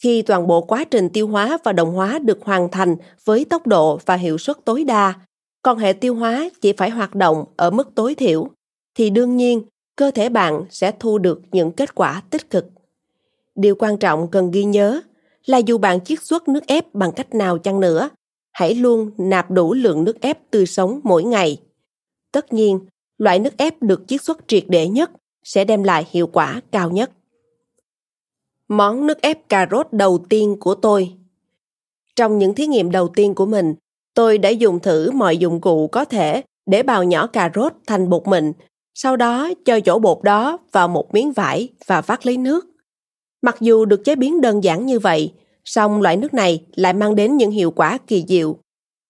Khi toàn bộ quá trình tiêu hóa và đồng hóa được hoàn thành với tốc độ và hiệu suất tối đa, còn hệ tiêu hóa chỉ phải hoạt động ở mức tối thiểu, thì đương nhiên cơ thể bạn sẽ thu được những kết quả tích cực. Điều quan trọng cần ghi nhớ là dù bạn chiết xuất nước ép bằng cách nào chăng nữa, hãy luôn nạp đủ lượng nước ép tươi sống mỗi ngày. Tất nhiên, loại nước ép được chiết xuất triệt để nhất sẽ đem lại hiệu quả cao nhất. Món nước ép cà rốt đầu tiên của tôi. Trong những thí nghiệm đầu tiên của mình, tôi đã dùng thử mọi dụng cụ có thể để bào nhỏ cà rốt thành bột mịn, sau đó cho chỗ bột đó vào một miếng vải và vắt lấy nước. Mặc dù được chế biến đơn giản như vậy, song loại nước này lại mang đến những hiệu quả kỳ diệu.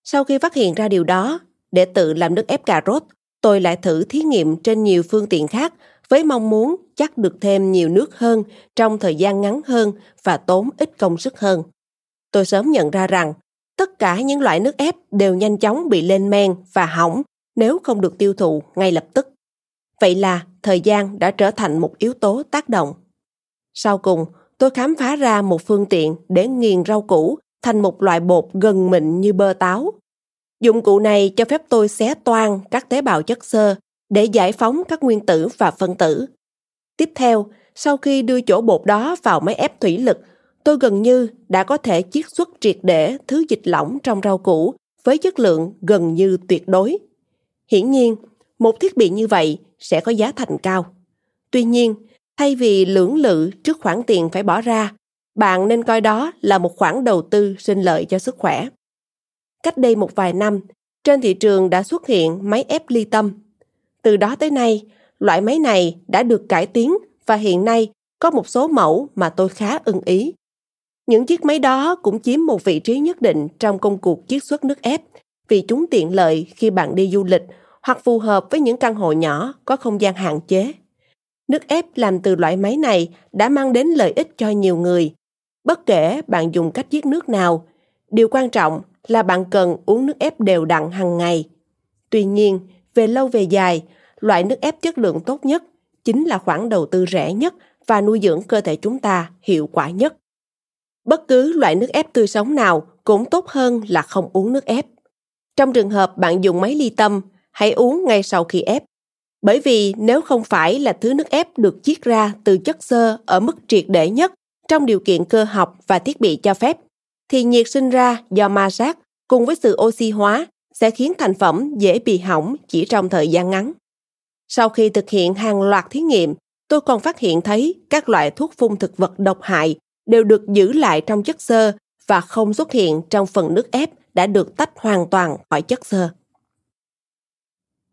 Sau khi phát hiện ra điều đó, để tự làm nước ép cà rốt, tôi lại thử thí nghiệm trên nhiều phương tiện khác với mong muốn chắc được thêm nhiều nước hơn trong thời gian ngắn hơn và tốn ít công sức hơn. Tôi sớm nhận ra rằng tất cả những loại nước ép đều nhanh chóng bị lên men và hỏng nếu không được tiêu thụ ngay lập tức. Vậy là thời gian đã trở thành một yếu tố tác động. Sau cùng, tôi khám phá ra một phương tiện để nghiền rau củ thành một loại bột gần mịn như bơ táo. Dụng cụ này cho phép tôi xé toan các tế bào chất xơ để giải phóng các nguyên tử và phân tử. Tiếp theo, sau khi đưa chỗ bột đó vào máy ép thủy lực, tôi gần như đã có thể chiết xuất triệt để thứ dịch lỏng trong rau củ với chất lượng gần như tuyệt đối. Hiển nhiên, một thiết bị như vậy sẽ có giá thành cao. Tuy nhiên, thay vì lưỡng lự trước khoản tiền phải bỏ ra, bạn nên coi đó là một khoản đầu tư sinh lợi cho sức khỏe. Cách đây một vài năm, trên thị trường đã xuất hiện máy ép ly tâm. Từ đó tới nay, loại máy này đã được cải tiến và hiện nay có một số mẫu mà tôi khá ưng ý. Những chiếc máy đó cũng chiếm một vị trí nhất định trong công cuộc chiết xuất nước ép vì chúng tiện lợi khi bạn đi du lịch hoặc phù hợp với những căn hộ nhỏ có không gian hạn chế. Nước ép làm từ loại máy này đã mang đến lợi ích cho nhiều người. Bất kể bạn dùng cách chiết nước nào, điều quan trọng là bạn cần uống nước ép đều đặn hàng ngày. Tuy nhiên, về lâu về dài, loại nước ép chất lượng tốt nhất chính là khoản đầu tư rẻ nhất và nuôi dưỡng cơ thể chúng ta hiệu quả nhất. Bất cứ loại nước ép tươi sống nào cũng tốt hơn là không uống nước ép. Trong trường hợp bạn dùng máy ly tâm, hãy uống ngay sau khi ép. Bởi vì nếu không phải là thứ nước ép được chiết ra từ chất xơ ở mức triệt để nhất trong điều kiện cơ học và thiết bị cho phép, thì nhiệt sinh ra do ma sát cùng với sự oxy hóa sẽ khiến thành phẩm dễ bị hỏng chỉ trong thời gian ngắn. Sau khi thực hiện hàng loạt thí nghiệm, tôi còn phát hiện thấy các loại thuốc phun thực vật độc hại đều được giữ lại trong chất xơ và không xuất hiện trong phần nước ép đã được tách hoàn toàn khỏi chất xơ.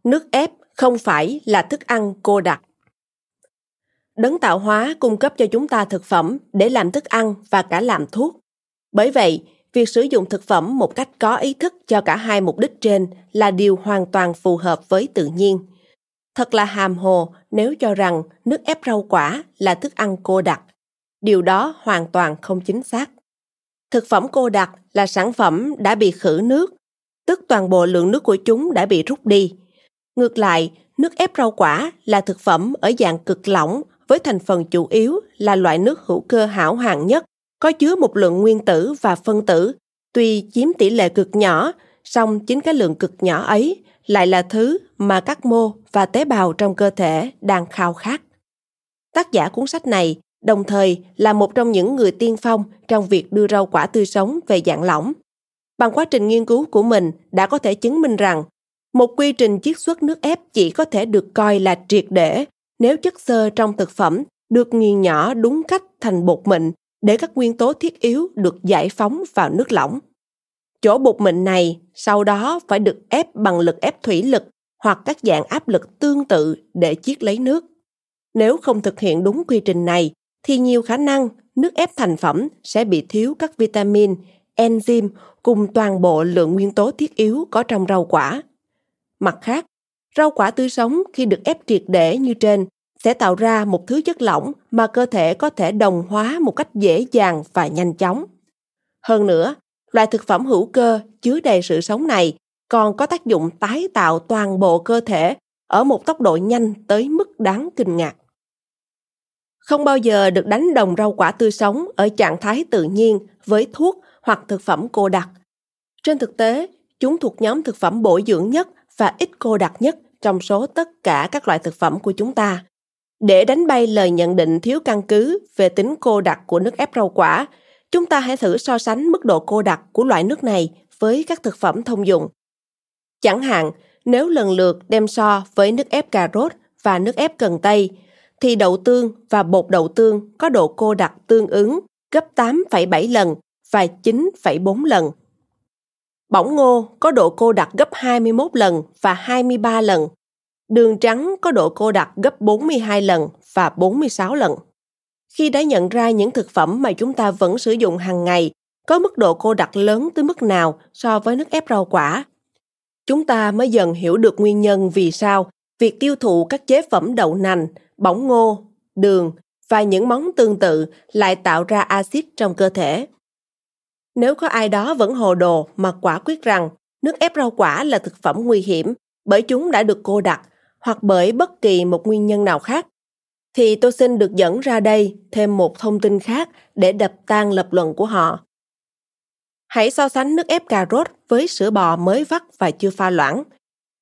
Nước ép không phải là thức ăn cô đặc. Đấng tạo hóa cung cấp cho chúng ta thực phẩm để làm thức ăn và cả làm thuốc. Bởi vậy, việc sử dụng thực phẩm một cách có ý thức cho cả hai mục đích trên là điều hoàn toàn phù hợp với tự nhiên thật là hàm hồ nếu cho rằng nước ép rau quả là thức ăn cô đặc điều đó hoàn toàn không chính xác thực phẩm cô đặc là sản phẩm đã bị khử nước tức toàn bộ lượng nước của chúng đã bị rút đi ngược lại nước ép rau quả là thực phẩm ở dạng cực lỏng với thành phần chủ yếu là loại nước hữu cơ hảo hạng nhất có chứa một lượng nguyên tử và phân tử, tuy chiếm tỷ lệ cực nhỏ, song chính cái lượng cực nhỏ ấy lại là thứ mà các mô và tế bào trong cơ thể đang khao khát. Tác giả cuốn sách này đồng thời là một trong những người tiên phong trong việc đưa rau quả tươi sống về dạng lỏng. Bằng quá trình nghiên cứu của mình đã có thể chứng minh rằng một quy trình chiết xuất nước ép chỉ có thể được coi là triệt để nếu chất xơ trong thực phẩm được nghiền nhỏ đúng cách thành bột mịn để các nguyên tố thiết yếu được giải phóng vào nước lỏng. Chỗ bột mịn này sau đó phải được ép bằng lực ép thủy lực hoặc các dạng áp lực tương tự để chiết lấy nước. Nếu không thực hiện đúng quy trình này thì nhiều khả năng nước ép thành phẩm sẽ bị thiếu các vitamin, enzyme cùng toàn bộ lượng nguyên tố thiết yếu có trong rau quả. Mặt khác, rau quả tươi sống khi được ép triệt để như trên sẽ tạo ra một thứ chất lỏng mà cơ thể có thể đồng hóa một cách dễ dàng và nhanh chóng. Hơn nữa, loại thực phẩm hữu cơ chứa đầy sự sống này còn có tác dụng tái tạo toàn bộ cơ thể ở một tốc độ nhanh tới mức đáng kinh ngạc. Không bao giờ được đánh đồng rau quả tươi sống ở trạng thái tự nhiên với thuốc hoặc thực phẩm cô đặc. Trên thực tế, chúng thuộc nhóm thực phẩm bổ dưỡng nhất và ít cô đặc nhất trong số tất cả các loại thực phẩm của chúng ta. Để đánh bay lời nhận định thiếu căn cứ về tính cô đặc của nước ép rau quả, chúng ta hãy thử so sánh mức độ cô đặc của loại nước này với các thực phẩm thông dụng. Chẳng hạn, nếu lần lượt đem so với nước ép cà rốt và nước ép cần tây, thì đậu tương và bột đậu tương có độ cô đặc tương ứng gấp 8,7 lần và 9,4 lần. Bỏng ngô có độ cô đặc gấp 21 lần và 23 lần. Đường trắng có độ cô đặc gấp 42 lần và 46 lần. Khi đã nhận ra những thực phẩm mà chúng ta vẫn sử dụng hàng ngày có mức độ cô đặc lớn tới mức nào so với nước ép rau quả, chúng ta mới dần hiểu được nguyên nhân vì sao việc tiêu thụ các chế phẩm đậu nành, bỏng ngô, đường và những món tương tự lại tạo ra axit trong cơ thể. Nếu có ai đó vẫn hồ đồ mà quả quyết rằng nước ép rau quả là thực phẩm nguy hiểm bởi chúng đã được cô đặc hoặc bởi bất kỳ một nguyên nhân nào khác, thì tôi xin được dẫn ra đây thêm một thông tin khác để đập tan lập luận của họ. Hãy so sánh nước ép cà rốt với sữa bò mới vắt và chưa pha loãng.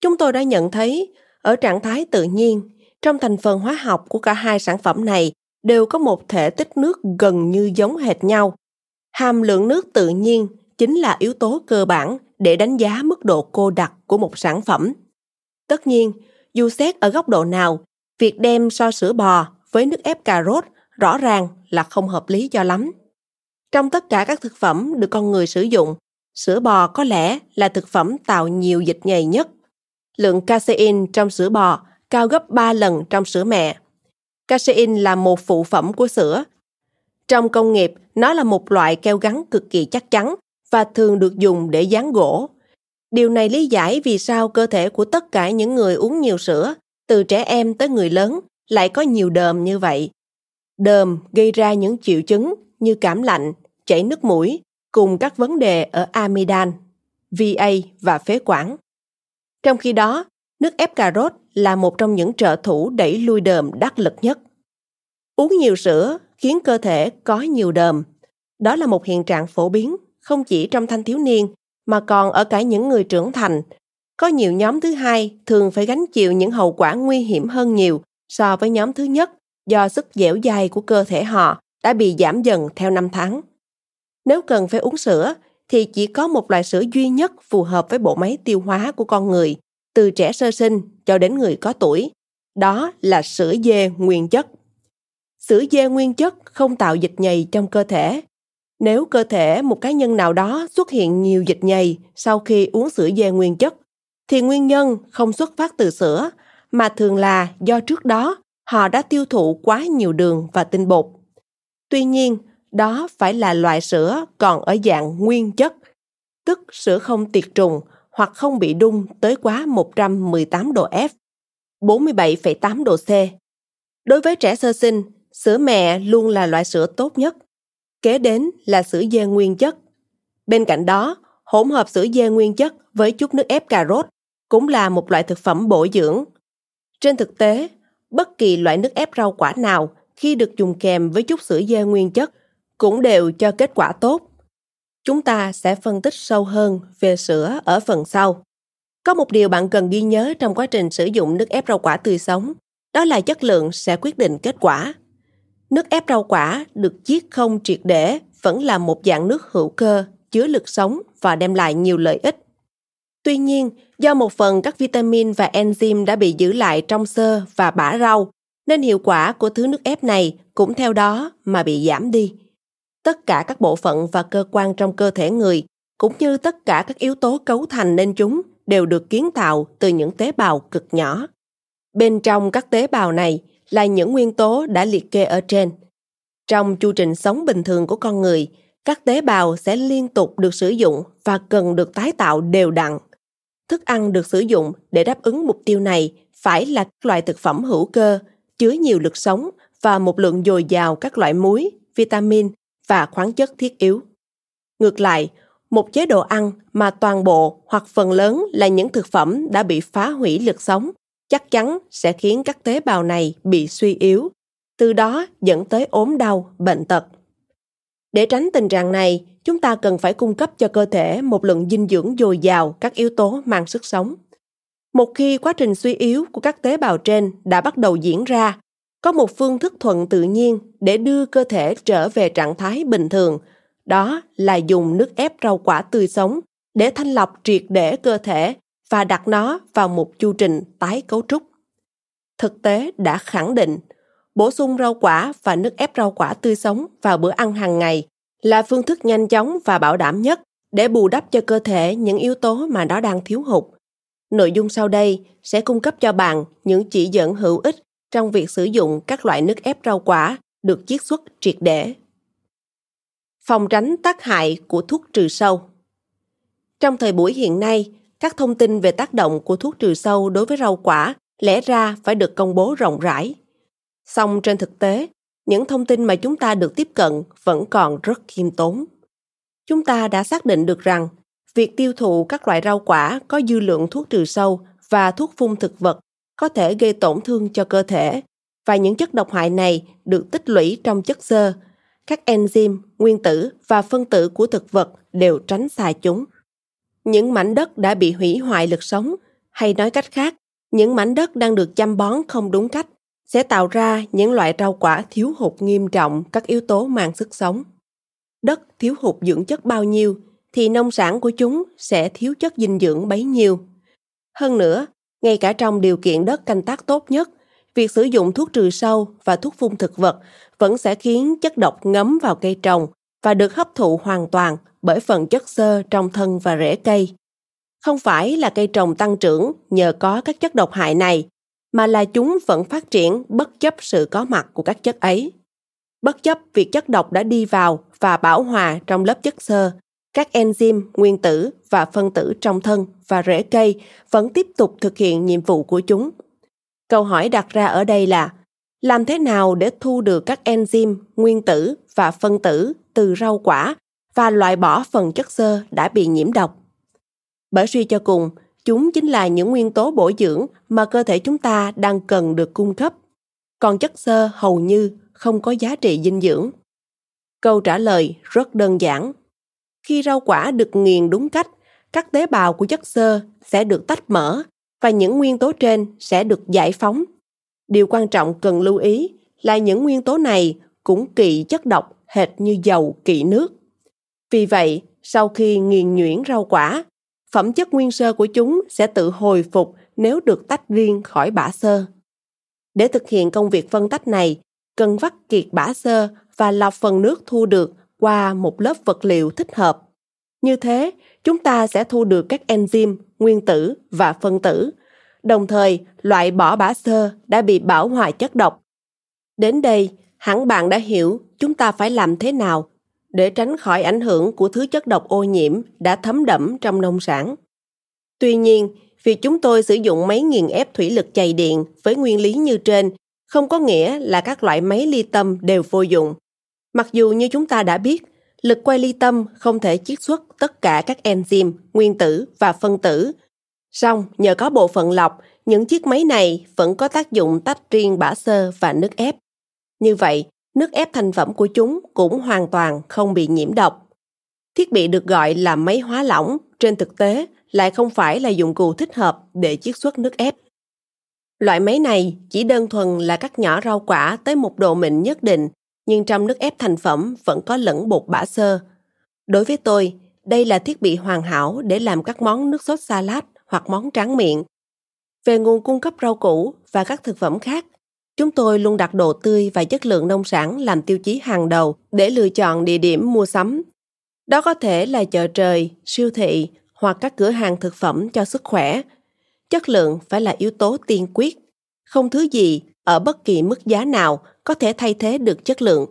Chúng tôi đã nhận thấy, ở trạng thái tự nhiên, trong thành phần hóa học của cả hai sản phẩm này đều có một thể tích nước gần như giống hệt nhau. Hàm lượng nước tự nhiên chính là yếu tố cơ bản để đánh giá mức độ cô đặc của một sản phẩm. Tất nhiên, dù xét ở góc độ nào, việc đem so sữa bò với nước ép cà rốt rõ ràng là không hợp lý cho lắm. Trong tất cả các thực phẩm được con người sử dụng, sữa bò có lẽ là thực phẩm tạo nhiều dịch nhầy nhất. Lượng casein trong sữa bò cao gấp 3 lần trong sữa mẹ. Casein là một phụ phẩm của sữa. Trong công nghiệp, nó là một loại keo gắn cực kỳ chắc chắn và thường được dùng để dán gỗ. Điều này lý giải vì sao cơ thể của tất cả những người uống nhiều sữa, từ trẻ em tới người lớn, lại có nhiều đờm như vậy. Đờm gây ra những triệu chứng như cảm lạnh, chảy nước mũi, cùng các vấn đề ở amidan, VA và phế quản. Trong khi đó, nước ép cà rốt là một trong những trợ thủ đẩy lui đờm đắc lực nhất. Uống nhiều sữa khiến cơ thể có nhiều đờm. Đó là một hiện trạng phổ biến không chỉ trong thanh thiếu niên mà còn ở cả những người trưởng thành. Có nhiều nhóm thứ hai thường phải gánh chịu những hậu quả nguy hiểm hơn nhiều so với nhóm thứ nhất do sức dẻo dai của cơ thể họ đã bị giảm dần theo năm tháng. Nếu cần phải uống sữa, thì chỉ có một loại sữa duy nhất phù hợp với bộ máy tiêu hóa của con người, từ trẻ sơ sinh cho đến người có tuổi. Đó là sữa dê nguyên chất. Sữa dê nguyên chất không tạo dịch nhầy trong cơ thể. Nếu cơ thể một cá nhân nào đó xuất hiện nhiều dịch nhầy sau khi uống sữa dê nguyên chất, thì nguyên nhân không xuất phát từ sữa, mà thường là do trước đó họ đã tiêu thụ quá nhiều đường và tinh bột. Tuy nhiên, đó phải là loại sữa còn ở dạng nguyên chất, tức sữa không tiệt trùng hoặc không bị đun tới quá 118 độ F, 47,8 độ C. Đối với trẻ sơ sinh, sữa mẹ luôn là loại sữa tốt nhất. Kế đến là sữa dê nguyên chất. Bên cạnh đó, hỗn hợp sữa dê nguyên chất với chút nước ép cà rốt cũng là một loại thực phẩm bổ dưỡng. Trên thực tế, bất kỳ loại nước ép rau quả nào khi được dùng kèm với chút sữa dê nguyên chất cũng đều cho kết quả tốt. Chúng ta sẽ phân tích sâu hơn về sữa ở phần sau. Có một điều bạn cần ghi nhớ trong quá trình sử dụng nước ép rau quả tươi sống, đó là chất lượng sẽ quyết định kết quả. Nước ép rau quả được chiết không triệt để vẫn là một dạng nước hữu cơ chứa lực sống và đem lại nhiều lợi ích. Tuy nhiên, do một phần các vitamin và enzyme đã bị giữ lại trong sơ và bã rau, nên hiệu quả của thứ nước ép này cũng theo đó mà bị giảm đi tất cả các bộ phận và cơ quan trong cơ thể người cũng như tất cả các yếu tố cấu thành nên chúng đều được kiến tạo từ những tế bào cực nhỏ. Bên trong các tế bào này là những nguyên tố đã liệt kê ở trên. Trong chu trình sống bình thường của con người, các tế bào sẽ liên tục được sử dụng và cần được tái tạo đều đặn. Thức ăn được sử dụng để đáp ứng mục tiêu này phải là các loại thực phẩm hữu cơ, chứa nhiều lực sống và một lượng dồi dào các loại muối, vitamin và khoáng chất thiết yếu. Ngược lại, một chế độ ăn mà toàn bộ hoặc phần lớn là những thực phẩm đã bị phá hủy lực sống chắc chắn sẽ khiến các tế bào này bị suy yếu, từ đó dẫn tới ốm đau, bệnh tật. Để tránh tình trạng này, chúng ta cần phải cung cấp cho cơ thể một lượng dinh dưỡng dồi dào các yếu tố mang sức sống. Một khi quá trình suy yếu của các tế bào trên đã bắt đầu diễn ra, có một phương thức thuận tự nhiên để đưa cơ thể trở về trạng thái bình thường, đó là dùng nước ép rau quả tươi sống để thanh lọc triệt để cơ thể và đặt nó vào một chu trình tái cấu trúc. Thực tế đã khẳng định, bổ sung rau quả và nước ép rau quả tươi sống vào bữa ăn hàng ngày là phương thức nhanh chóng và bảo đảm nhất để bù đắp cho cơ thể những yếu tố mà nó đang thiếu hụt. Nội dung sau đây sẽ cung cấp cho bạn những chỉ dẫn hữu ích trong việc sử dụng các loại nước ép rau quả được chiết xuất triệt để. Phòng tránh tác hại của thuốc trừ sâu. Trong thời buổi hiện nay, các thông tin về tác động của thuốc trừ sâu đối với rau quả lẽ ra phải được công bố rộng rãi. Song trên thực tế, những thông tin mà chúng ta được tiếp cận vẫn còn rất khiêm tốn. Chúng ta đã xác định được rằng việc tiêu thụ các loại rau quả có dư lượng thuốc trừ sâu và thuốc phun thực vật có thể gây tổn thương cho cơ thể và những chất độc hại này được tích lũy trong chất xơ. Các enzyme, nguyên tử và phân tử của thực vật đều tránh xa chúng những mảnh đất đã bị hủy hoại lực sống. Hay nói cách khác, những mảnh đất đang được chăm bón không đúng cách sẽ tạo ra những loại rau quả thiếu hụt nghiêm trọng các yếu tố mang sức sống. Đất thiếu hụt dưỡng chất bao nhiêu thì nông sản của chúng sẽ thiếu chất dinh dưỡng bấy nhiêu. Hơn nữa, ngay cả trong điều kiện đất canh tác tốt nhất, việc sử dụng thuốc trừ sâu và thuốc phun thực vật vẫn sẽ khiến chất độc ngấm vào cây trồng và được hấp thụ hoàn toàn bởi phần chất xơ trong thân và rễ cây. Không phải là cây trồng tăng trưởng nhờ có các chất độc hại này, mà là chúng vẫn phát triển bất chấp sự có mặt của các chất ấy. Bất chấp việc chất độc đã đi vào và bảo hòa trong lớp chất xơ, các enzyme, nguyên tử và phân tử trong thân và rễ cây vẫn tiếp tục thực hiện nhiệm vụ của chúng. Câu hỏi đặt ra ở đây là làm thế nào để thu được các enzyme, nguyên tử và phân tử từ rau quả và loại bỏ phần chất xơ đã bị nhiễm độc. Bởi suy cho cùng, chúng chính là những nguyên tố bổ dưỡng mà cơ thể chúng ta đang cần được cung cấp. Còn chất xơ hầu như không có giá trị dinh dưỡng. Câu trả lời rất đơn giản. Khi rau quả được nghiền đúng cách, các tế bào của chất xơ sẽ được tách mở và những nguyên tố trên sẽ được giải phóng. Điều quan trọng cần lưu ý là những nguyên tố này cũng kỵ chất độc hệt như dầu kỵ nước. Vì vậy, sau khi nghiền nhuyễn rau quả, phẩm chất nguyên sơ của chúng sẽ tự hồi phục nếu được tách riêng khỏi bã sơ. Để thực hiện công việc phân tách này, cần vắt kiệt bã sơ và lọc phần nước thu được qua một lớp vật liệu thích hợp. Như thế, chúng ta sẽ thu được các enzyme, nguyên tử và phân tử, đồng thời loại bỏ bã sơ đã bị bảo hòa chất độc. Đến đây, hẳn bạn đã hiểu chúng ta phải làm thế nào để tránh khỏi ảnh hưởng của thứ chất độc ô nhiễm đã thấm đẫm trong nông sản. Tuy nhiên, việc chúng tôi sử dụng máy nghiền ép thủy lực chày điện với nguyên lý như trên không có nghĩa là các loại máy ly tâm đều vô dụng. Mặc dù như chúng ta đã biết, lực quay ly tâm không thể chiết xuất tất cả các enzyme, nguyên tử và phân tử. Song, nhờ có bộ phận lọc, những chiếc máy này vẫn có tác dụng tách riêng bã sơ và nước ép. Như vậy, nước ép thành phẩm của chúng cũng hoàn toàn không bị nhiễm độc. Thiết bị được gọi là máy hóa lỏng trên thực tế lại không phải là dụng cụ thích hợp để chiết xuất nước ép. Loại máy này chỉ đơn thuần là cắt nhỏ rau quả tới một độ mịn nhất định, nhưng trong nước ép thành phẩm vẫn có lẫn bột bã sơ. Đối với tôi, đây là thiết bị hoàn hảo để làm các món nước sốt salad hoặc món tráng miệng. Về nguồn cung cấp rau củ và các thực phẩm khác, Chúng tôi luôn đặt độ tươi và chất lượng nông sản làm tiêu chí hàng đầu để lựa chọn địa điểm mua sắm. Đó có thể là chợ trời, siêu thị hoặc các cửa hàng thực phẩm cho sức khỏe. Chất lượng phải là yếu tố tiên quyết. Không thứ gì ở bất kỳ mức giá nào có thể thay thế được chất lượng.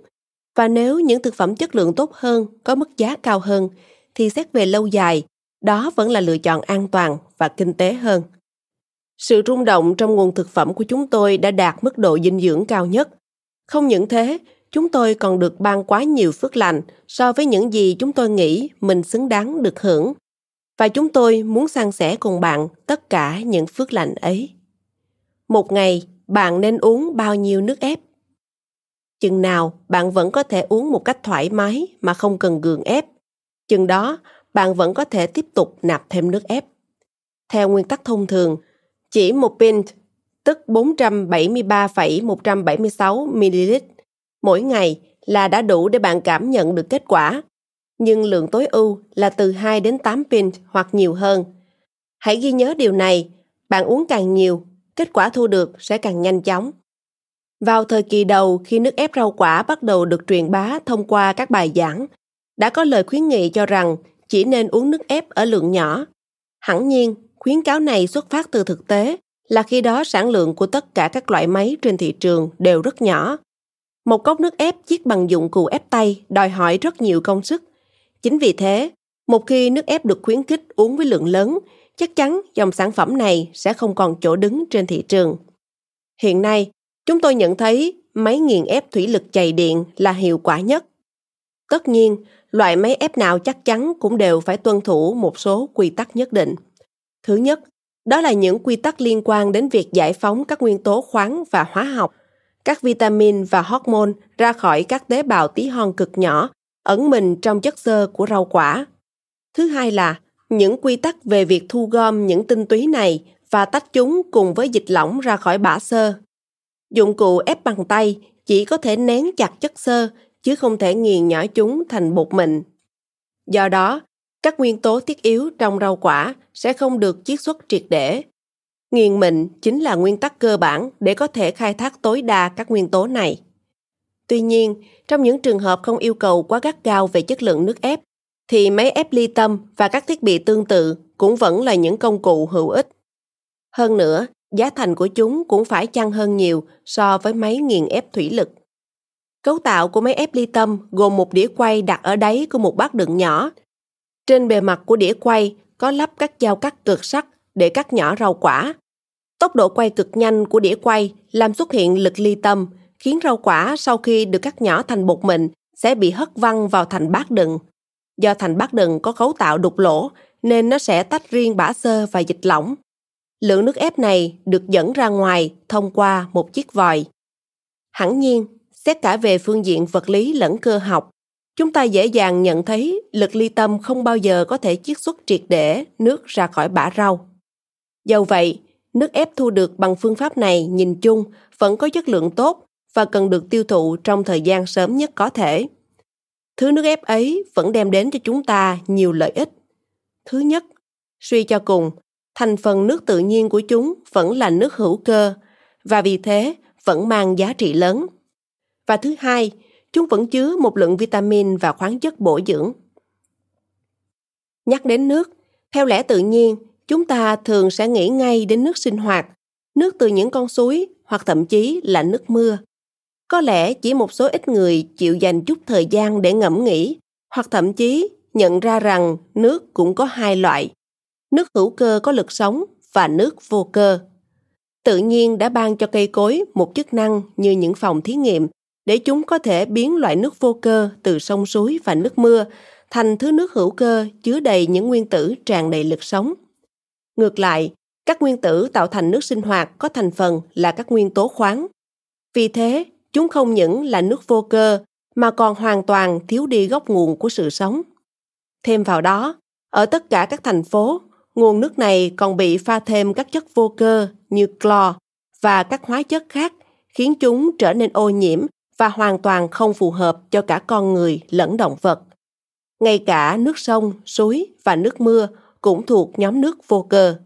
Và nếu những thực phẩm chất lượng tốt hơn có mức giá cao hơn thì xét về lâu dài, đó vẫn là lựa chọn an toàn và kinh tế hơn. Sự rung động trong nguồn thực phẩm của chúng tôi đã đạt mức độ dinh dưỡng cao nhất. Không những thế, chúng tôi còn được ban quá nhiều phước lành so với những gì chúng tôi nghĩ mình xứng đáng được hưởng. Và chúng tôi muốn san sẻ cùng bạn tất cả những phước lành ấy. Một ngày, bạn nên uống bao nhiêu nước ép? Chừng nào bạn vẫn có thể uống một cách thoải mái mà không cần gường ép. Chừng đó, bạn vẫn có thể tiếp tục nạp thêm nước ép. Theo nguyên tắc thông thường, chỉ một pint, tức 473,176 ml mỗi ngày là đã đủ để bạn cảm nhận được kết quả. Nhưng lượng tối ưu là từ 2 đến 8 pint hoặc nhiều hơn. Hãy ghi nhớ điều này, bạn uống càng nhiều, kết quả thu được sẽ càng nhanh chóng. Vào thời kỳ đầu khi nước ép rau quả bắt đầu được truyền bá thông qua các bài giảng, đã có lời khuyến nghị cho rằng chỉ nên uống nước ép ở lượng nhỏ. Hẳn nhiên, khuyến cáo này xuất phát từ thực tế là khi đó sản lượng của tất cả các loại máy trên thị trường đều rất nhỏ. Một cốc nước ép chiết bằng dụng cụ ép tay đòi hỏi rất nhiều công sức. Chính vì thế, một khi nước ép được khuyến khích uống với lượng lớn, chắc chắn dòng sản phẩm này sẽ không còn chỗ đứng trên thị trường. Hiện nay, chúng tôi nhận thấy máy nghiền ép thủy lực chày điện là hiệu quả nhất. Tất nhiên, loại máy ép nào chắc chắn cũng đều phải tuân thủ một số quy tắc nhất định. Thứ nhất, đó là những quy tắc liên quan đến việc giải phóng các nguyên tố khoáng và hóa học, các vitamin và hormone ra khỏi các tế bào tí hon cực nhỏ ẩn mình trong chất xơ của rau quả. Thứ hai là những quy tắc về việc thu gom những tinh túy này và tách chúng cùng với dịch lỏng ra khỏi bã xơ. Dụng cụ ép bằng tay chỉ có thể nén chặt chất xơ chứ không thể nghiền nhỏ chúng thành bột mịn. Do đó, các nguyên tố thiết yếu trong rau quả sẽ không được chiết xuất triệt để. Nghiền mịn chính là nguyên tắc cơ bản để có thể khai thác tối đa các nguyên tố này. Tuy nhiên, trong những trường hợp không yêu cầu quá gắt gao về chất lượng nước ép, thì máy ép ly tâm và các thiết bị tương tự cũng vẫn là những công cụ hữu ích. Hơn nữa, giá thành của chúng cũng phải chăng hơn nhiều so với máy nghiền ép thủy lực. Cấu tạo của máy ép ly tâm gồm một đĩa quay đặt ở đáy của một bát đựng nhỏ. Trên bề mặt của đĩa quay có lắp các dao cắt cực sắc để cắt nhỏ rau quả. Tốc độ quay cực nhanh của đĩa quay làm xuất hiện lực ly tâm, khiến rau quả sau khi được cắt nhỏ thành bột mịn sẽ bị hất văng vào thành bát đựng. Do thành bát đựng có cấu tạo đục lỗ nên nó sẽ tách riêng bã xơ và dịch lỏng. Lượng nước ép này được dẫn ra ngoài thông qua một chiếc vòi. Hẳn nhiên, xét cả về phương diện vật lý lẫn cơ học, chúng ta dễ dàng nhận thấy lực ly tâm không bao giờ có thể chiết xuất triệt để nước ra khỏi bã rau. Dầu vậy, nước ép thu được bằng phương pháp này nhìn chung vẫn có chất lượng tốt và cần được tiêu thụ trong thời gian sớm nhất có thể. Thứ nước ép ấy vẫn đem đến cho chúng ta nhiều lợi ích. Thứ nhất, suy cho cùng, thành phần nước tự nhiên của chúng vẫn là nước hữu cơ và vì thế vẫn mang giá trị lớn. Và thứ hai, chúng vẫn chứa một lượng vitamin và khoáng chất bổ dưỡng. Nhắc đến nước, theo lẽ tự nhiên, chúng ta thường sẽ nghĩ ngay đến nước sinh hoạt, nước từ những con suối hoặc thậm chí là nước mưa. Có lẽ chỉ một số ít người chịu dành chút thời gian để ngẫm nghĩ, hoặc thậm chí nhận ra rằng nước cũng có hai loại. Nước hữu cơ có lực sống và nước vô cơ. Tự nhiên đã ban cho cây cối một chức năng như những phòng thí nghiệm để chúng có thể biến loại nước vô cơ từ sông suối và nước mưa thành thứ nước hữu cơ chứa đầy những nguyên tử tràn đầy lực sống. Ngược lại, các nguyên tử tạo thành nước sinh hoạt có thành phần là các nguyên tố khoáng. Vì thế, chúng không những là nước vô cơ mà còn hoàn toàn thiếu đi gốc nguồn của sự sống. Thêm vào đó, ở tất cả các thành phố, nguồn nước này còn bị pha thêm các chất vô cơ như clo và các hóa chất khác khiến chúng trở nên ô nhiễm và hoàn toàn không phù hợp cho cả con người lẫn động vật. Ngay cả nước sông, suối và nước mưa cũng thuộc nhóm nước vô cơ.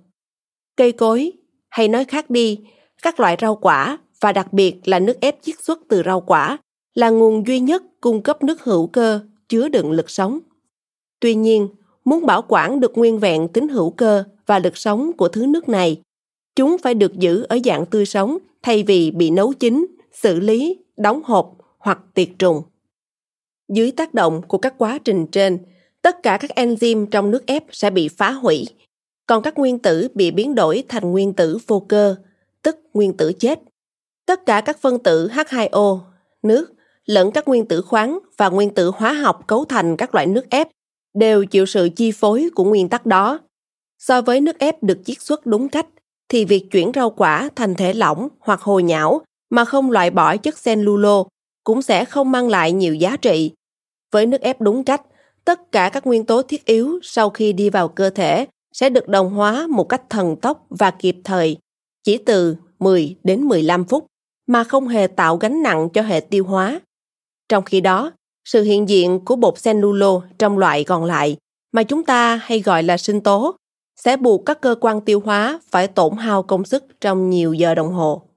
Cây cối, hay nói khác đi, các loại rau quả và đặc biệt là nước ép chiết xuất từ rau quả là nguồn duy nhất cung cấp nước hữu cơ chứa đựng lực sống. Tuy nhiên, muốn bảo quản được nguyên vẹn tính hữu cơ và lực sống của thứ nước này, chúng phải được giữ ở dạng tươi sống thay vì bị nấu chín, xử lý, đóng hộp hoặc tiệt trùng. Dưới tác động của các quá trình trên, tất cả các enzyme trong nước ép sẽ bị phá hủy, còn các nguyên tử bị biến đổi thành nguyên tử vô cơ, tức nguyên tử chết. Tất cả các phân tử H2O, nước, lẫn các nguyên tử khoáng và nguyên tử hóa học cấu thành các loại nước ép đều chịu sự chi phối của nguyên tắc đó. So với nước ép được chiết xuất đúng cách, thì việc chuyển rau quả thành thể lỏng hoặc hồi nhão mà không loại bỏ chất cellulo cũng sẽ không mang lại nhiều giá trị. Với nước ép đúng cách, tất cả các nguyên tố thiết yếu sau khi đi vào cơ thể sẽ được đồng hóa một cách thần tốc và kịp thời, chỉ từ 10 đến 15 phút mà không hề tạo gánh nặng cho hệ tiêu hóa. Trong khi đó, sự hiện diện của bột cellulo trong loại còn lại mà chúng ta hay gọi là sinh tố sẽ buộc các cơ quan tiêu hóa phải tổn hao công sức trong nhiều giờ đồng hồ.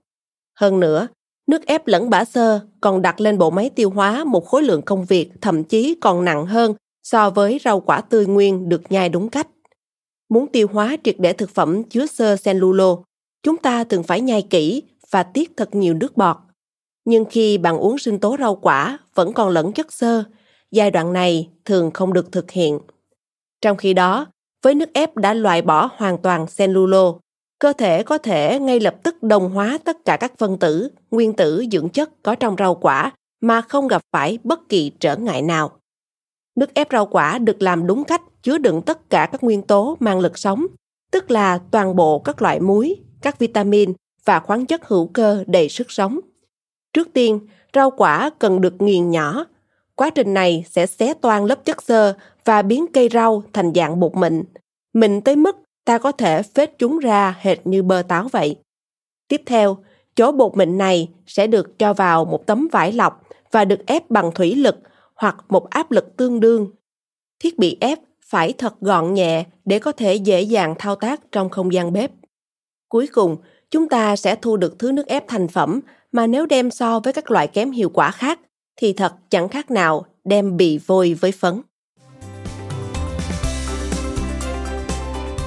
Hơn nữa, nước ép lẫn bã xơ còn đặt lên bộ máy tiêu hóa một khối lượng công việc thậm chí còn nặng hơn so với rau quả tươi nguyên được nhai đúng cách. Muốn tiêu hóa triệt để thực phẩm chứa xơ cellulo, chúng ta thường phải nhai kỹ và tiết thật nhiều nước bọt. Nhưng khi bạn uống sinh tố rau quả vẫn còn lẫn chất xơ, giai đoạn này thường không được thực hiện. Trong khi đó, với nước ép đã loại bỏ hoàn toàn cellulo, cơ thể có thể ngay lập tức đồng hóa tất cả các phân tử, nguyên tử dưỡng chất có trong rau quả mà không gặp phải bất kỳ trở ngại nào. Nước ép rau quả được làm đúng cách chứa đựng tất cả các nguyên tố mang lực sống, tức là toàn bộ các loại muối, các vitamin và khoáng chất hữu cơ đầy sức sống. Trước tiên, rau quả cần được nghiền nhỏ. Quá trình này sẽ xé toan lớp chất xơ và biến cây rau thành dạng bột mịn. Mịn tới mức ta có thể phết chúng ra hệt như bơ táo vậy. Tiếp theo, chỗ bột mịn này sẽ được cho vào một tấm vải lọc và được ép bằng thủy lực hoặc một áp lực tương đương. Thiết bị ép phải thật gọn nhẹ để có thể dễ dàng thao tác trong không gian bếp. Cuối cùng, chúng ta sẽ thu được thứ nước ép thành phẩm mà nếu đem so với các loại kém hiệu quả khác thì thật chẳng khác nào đem bị vôi với phấn.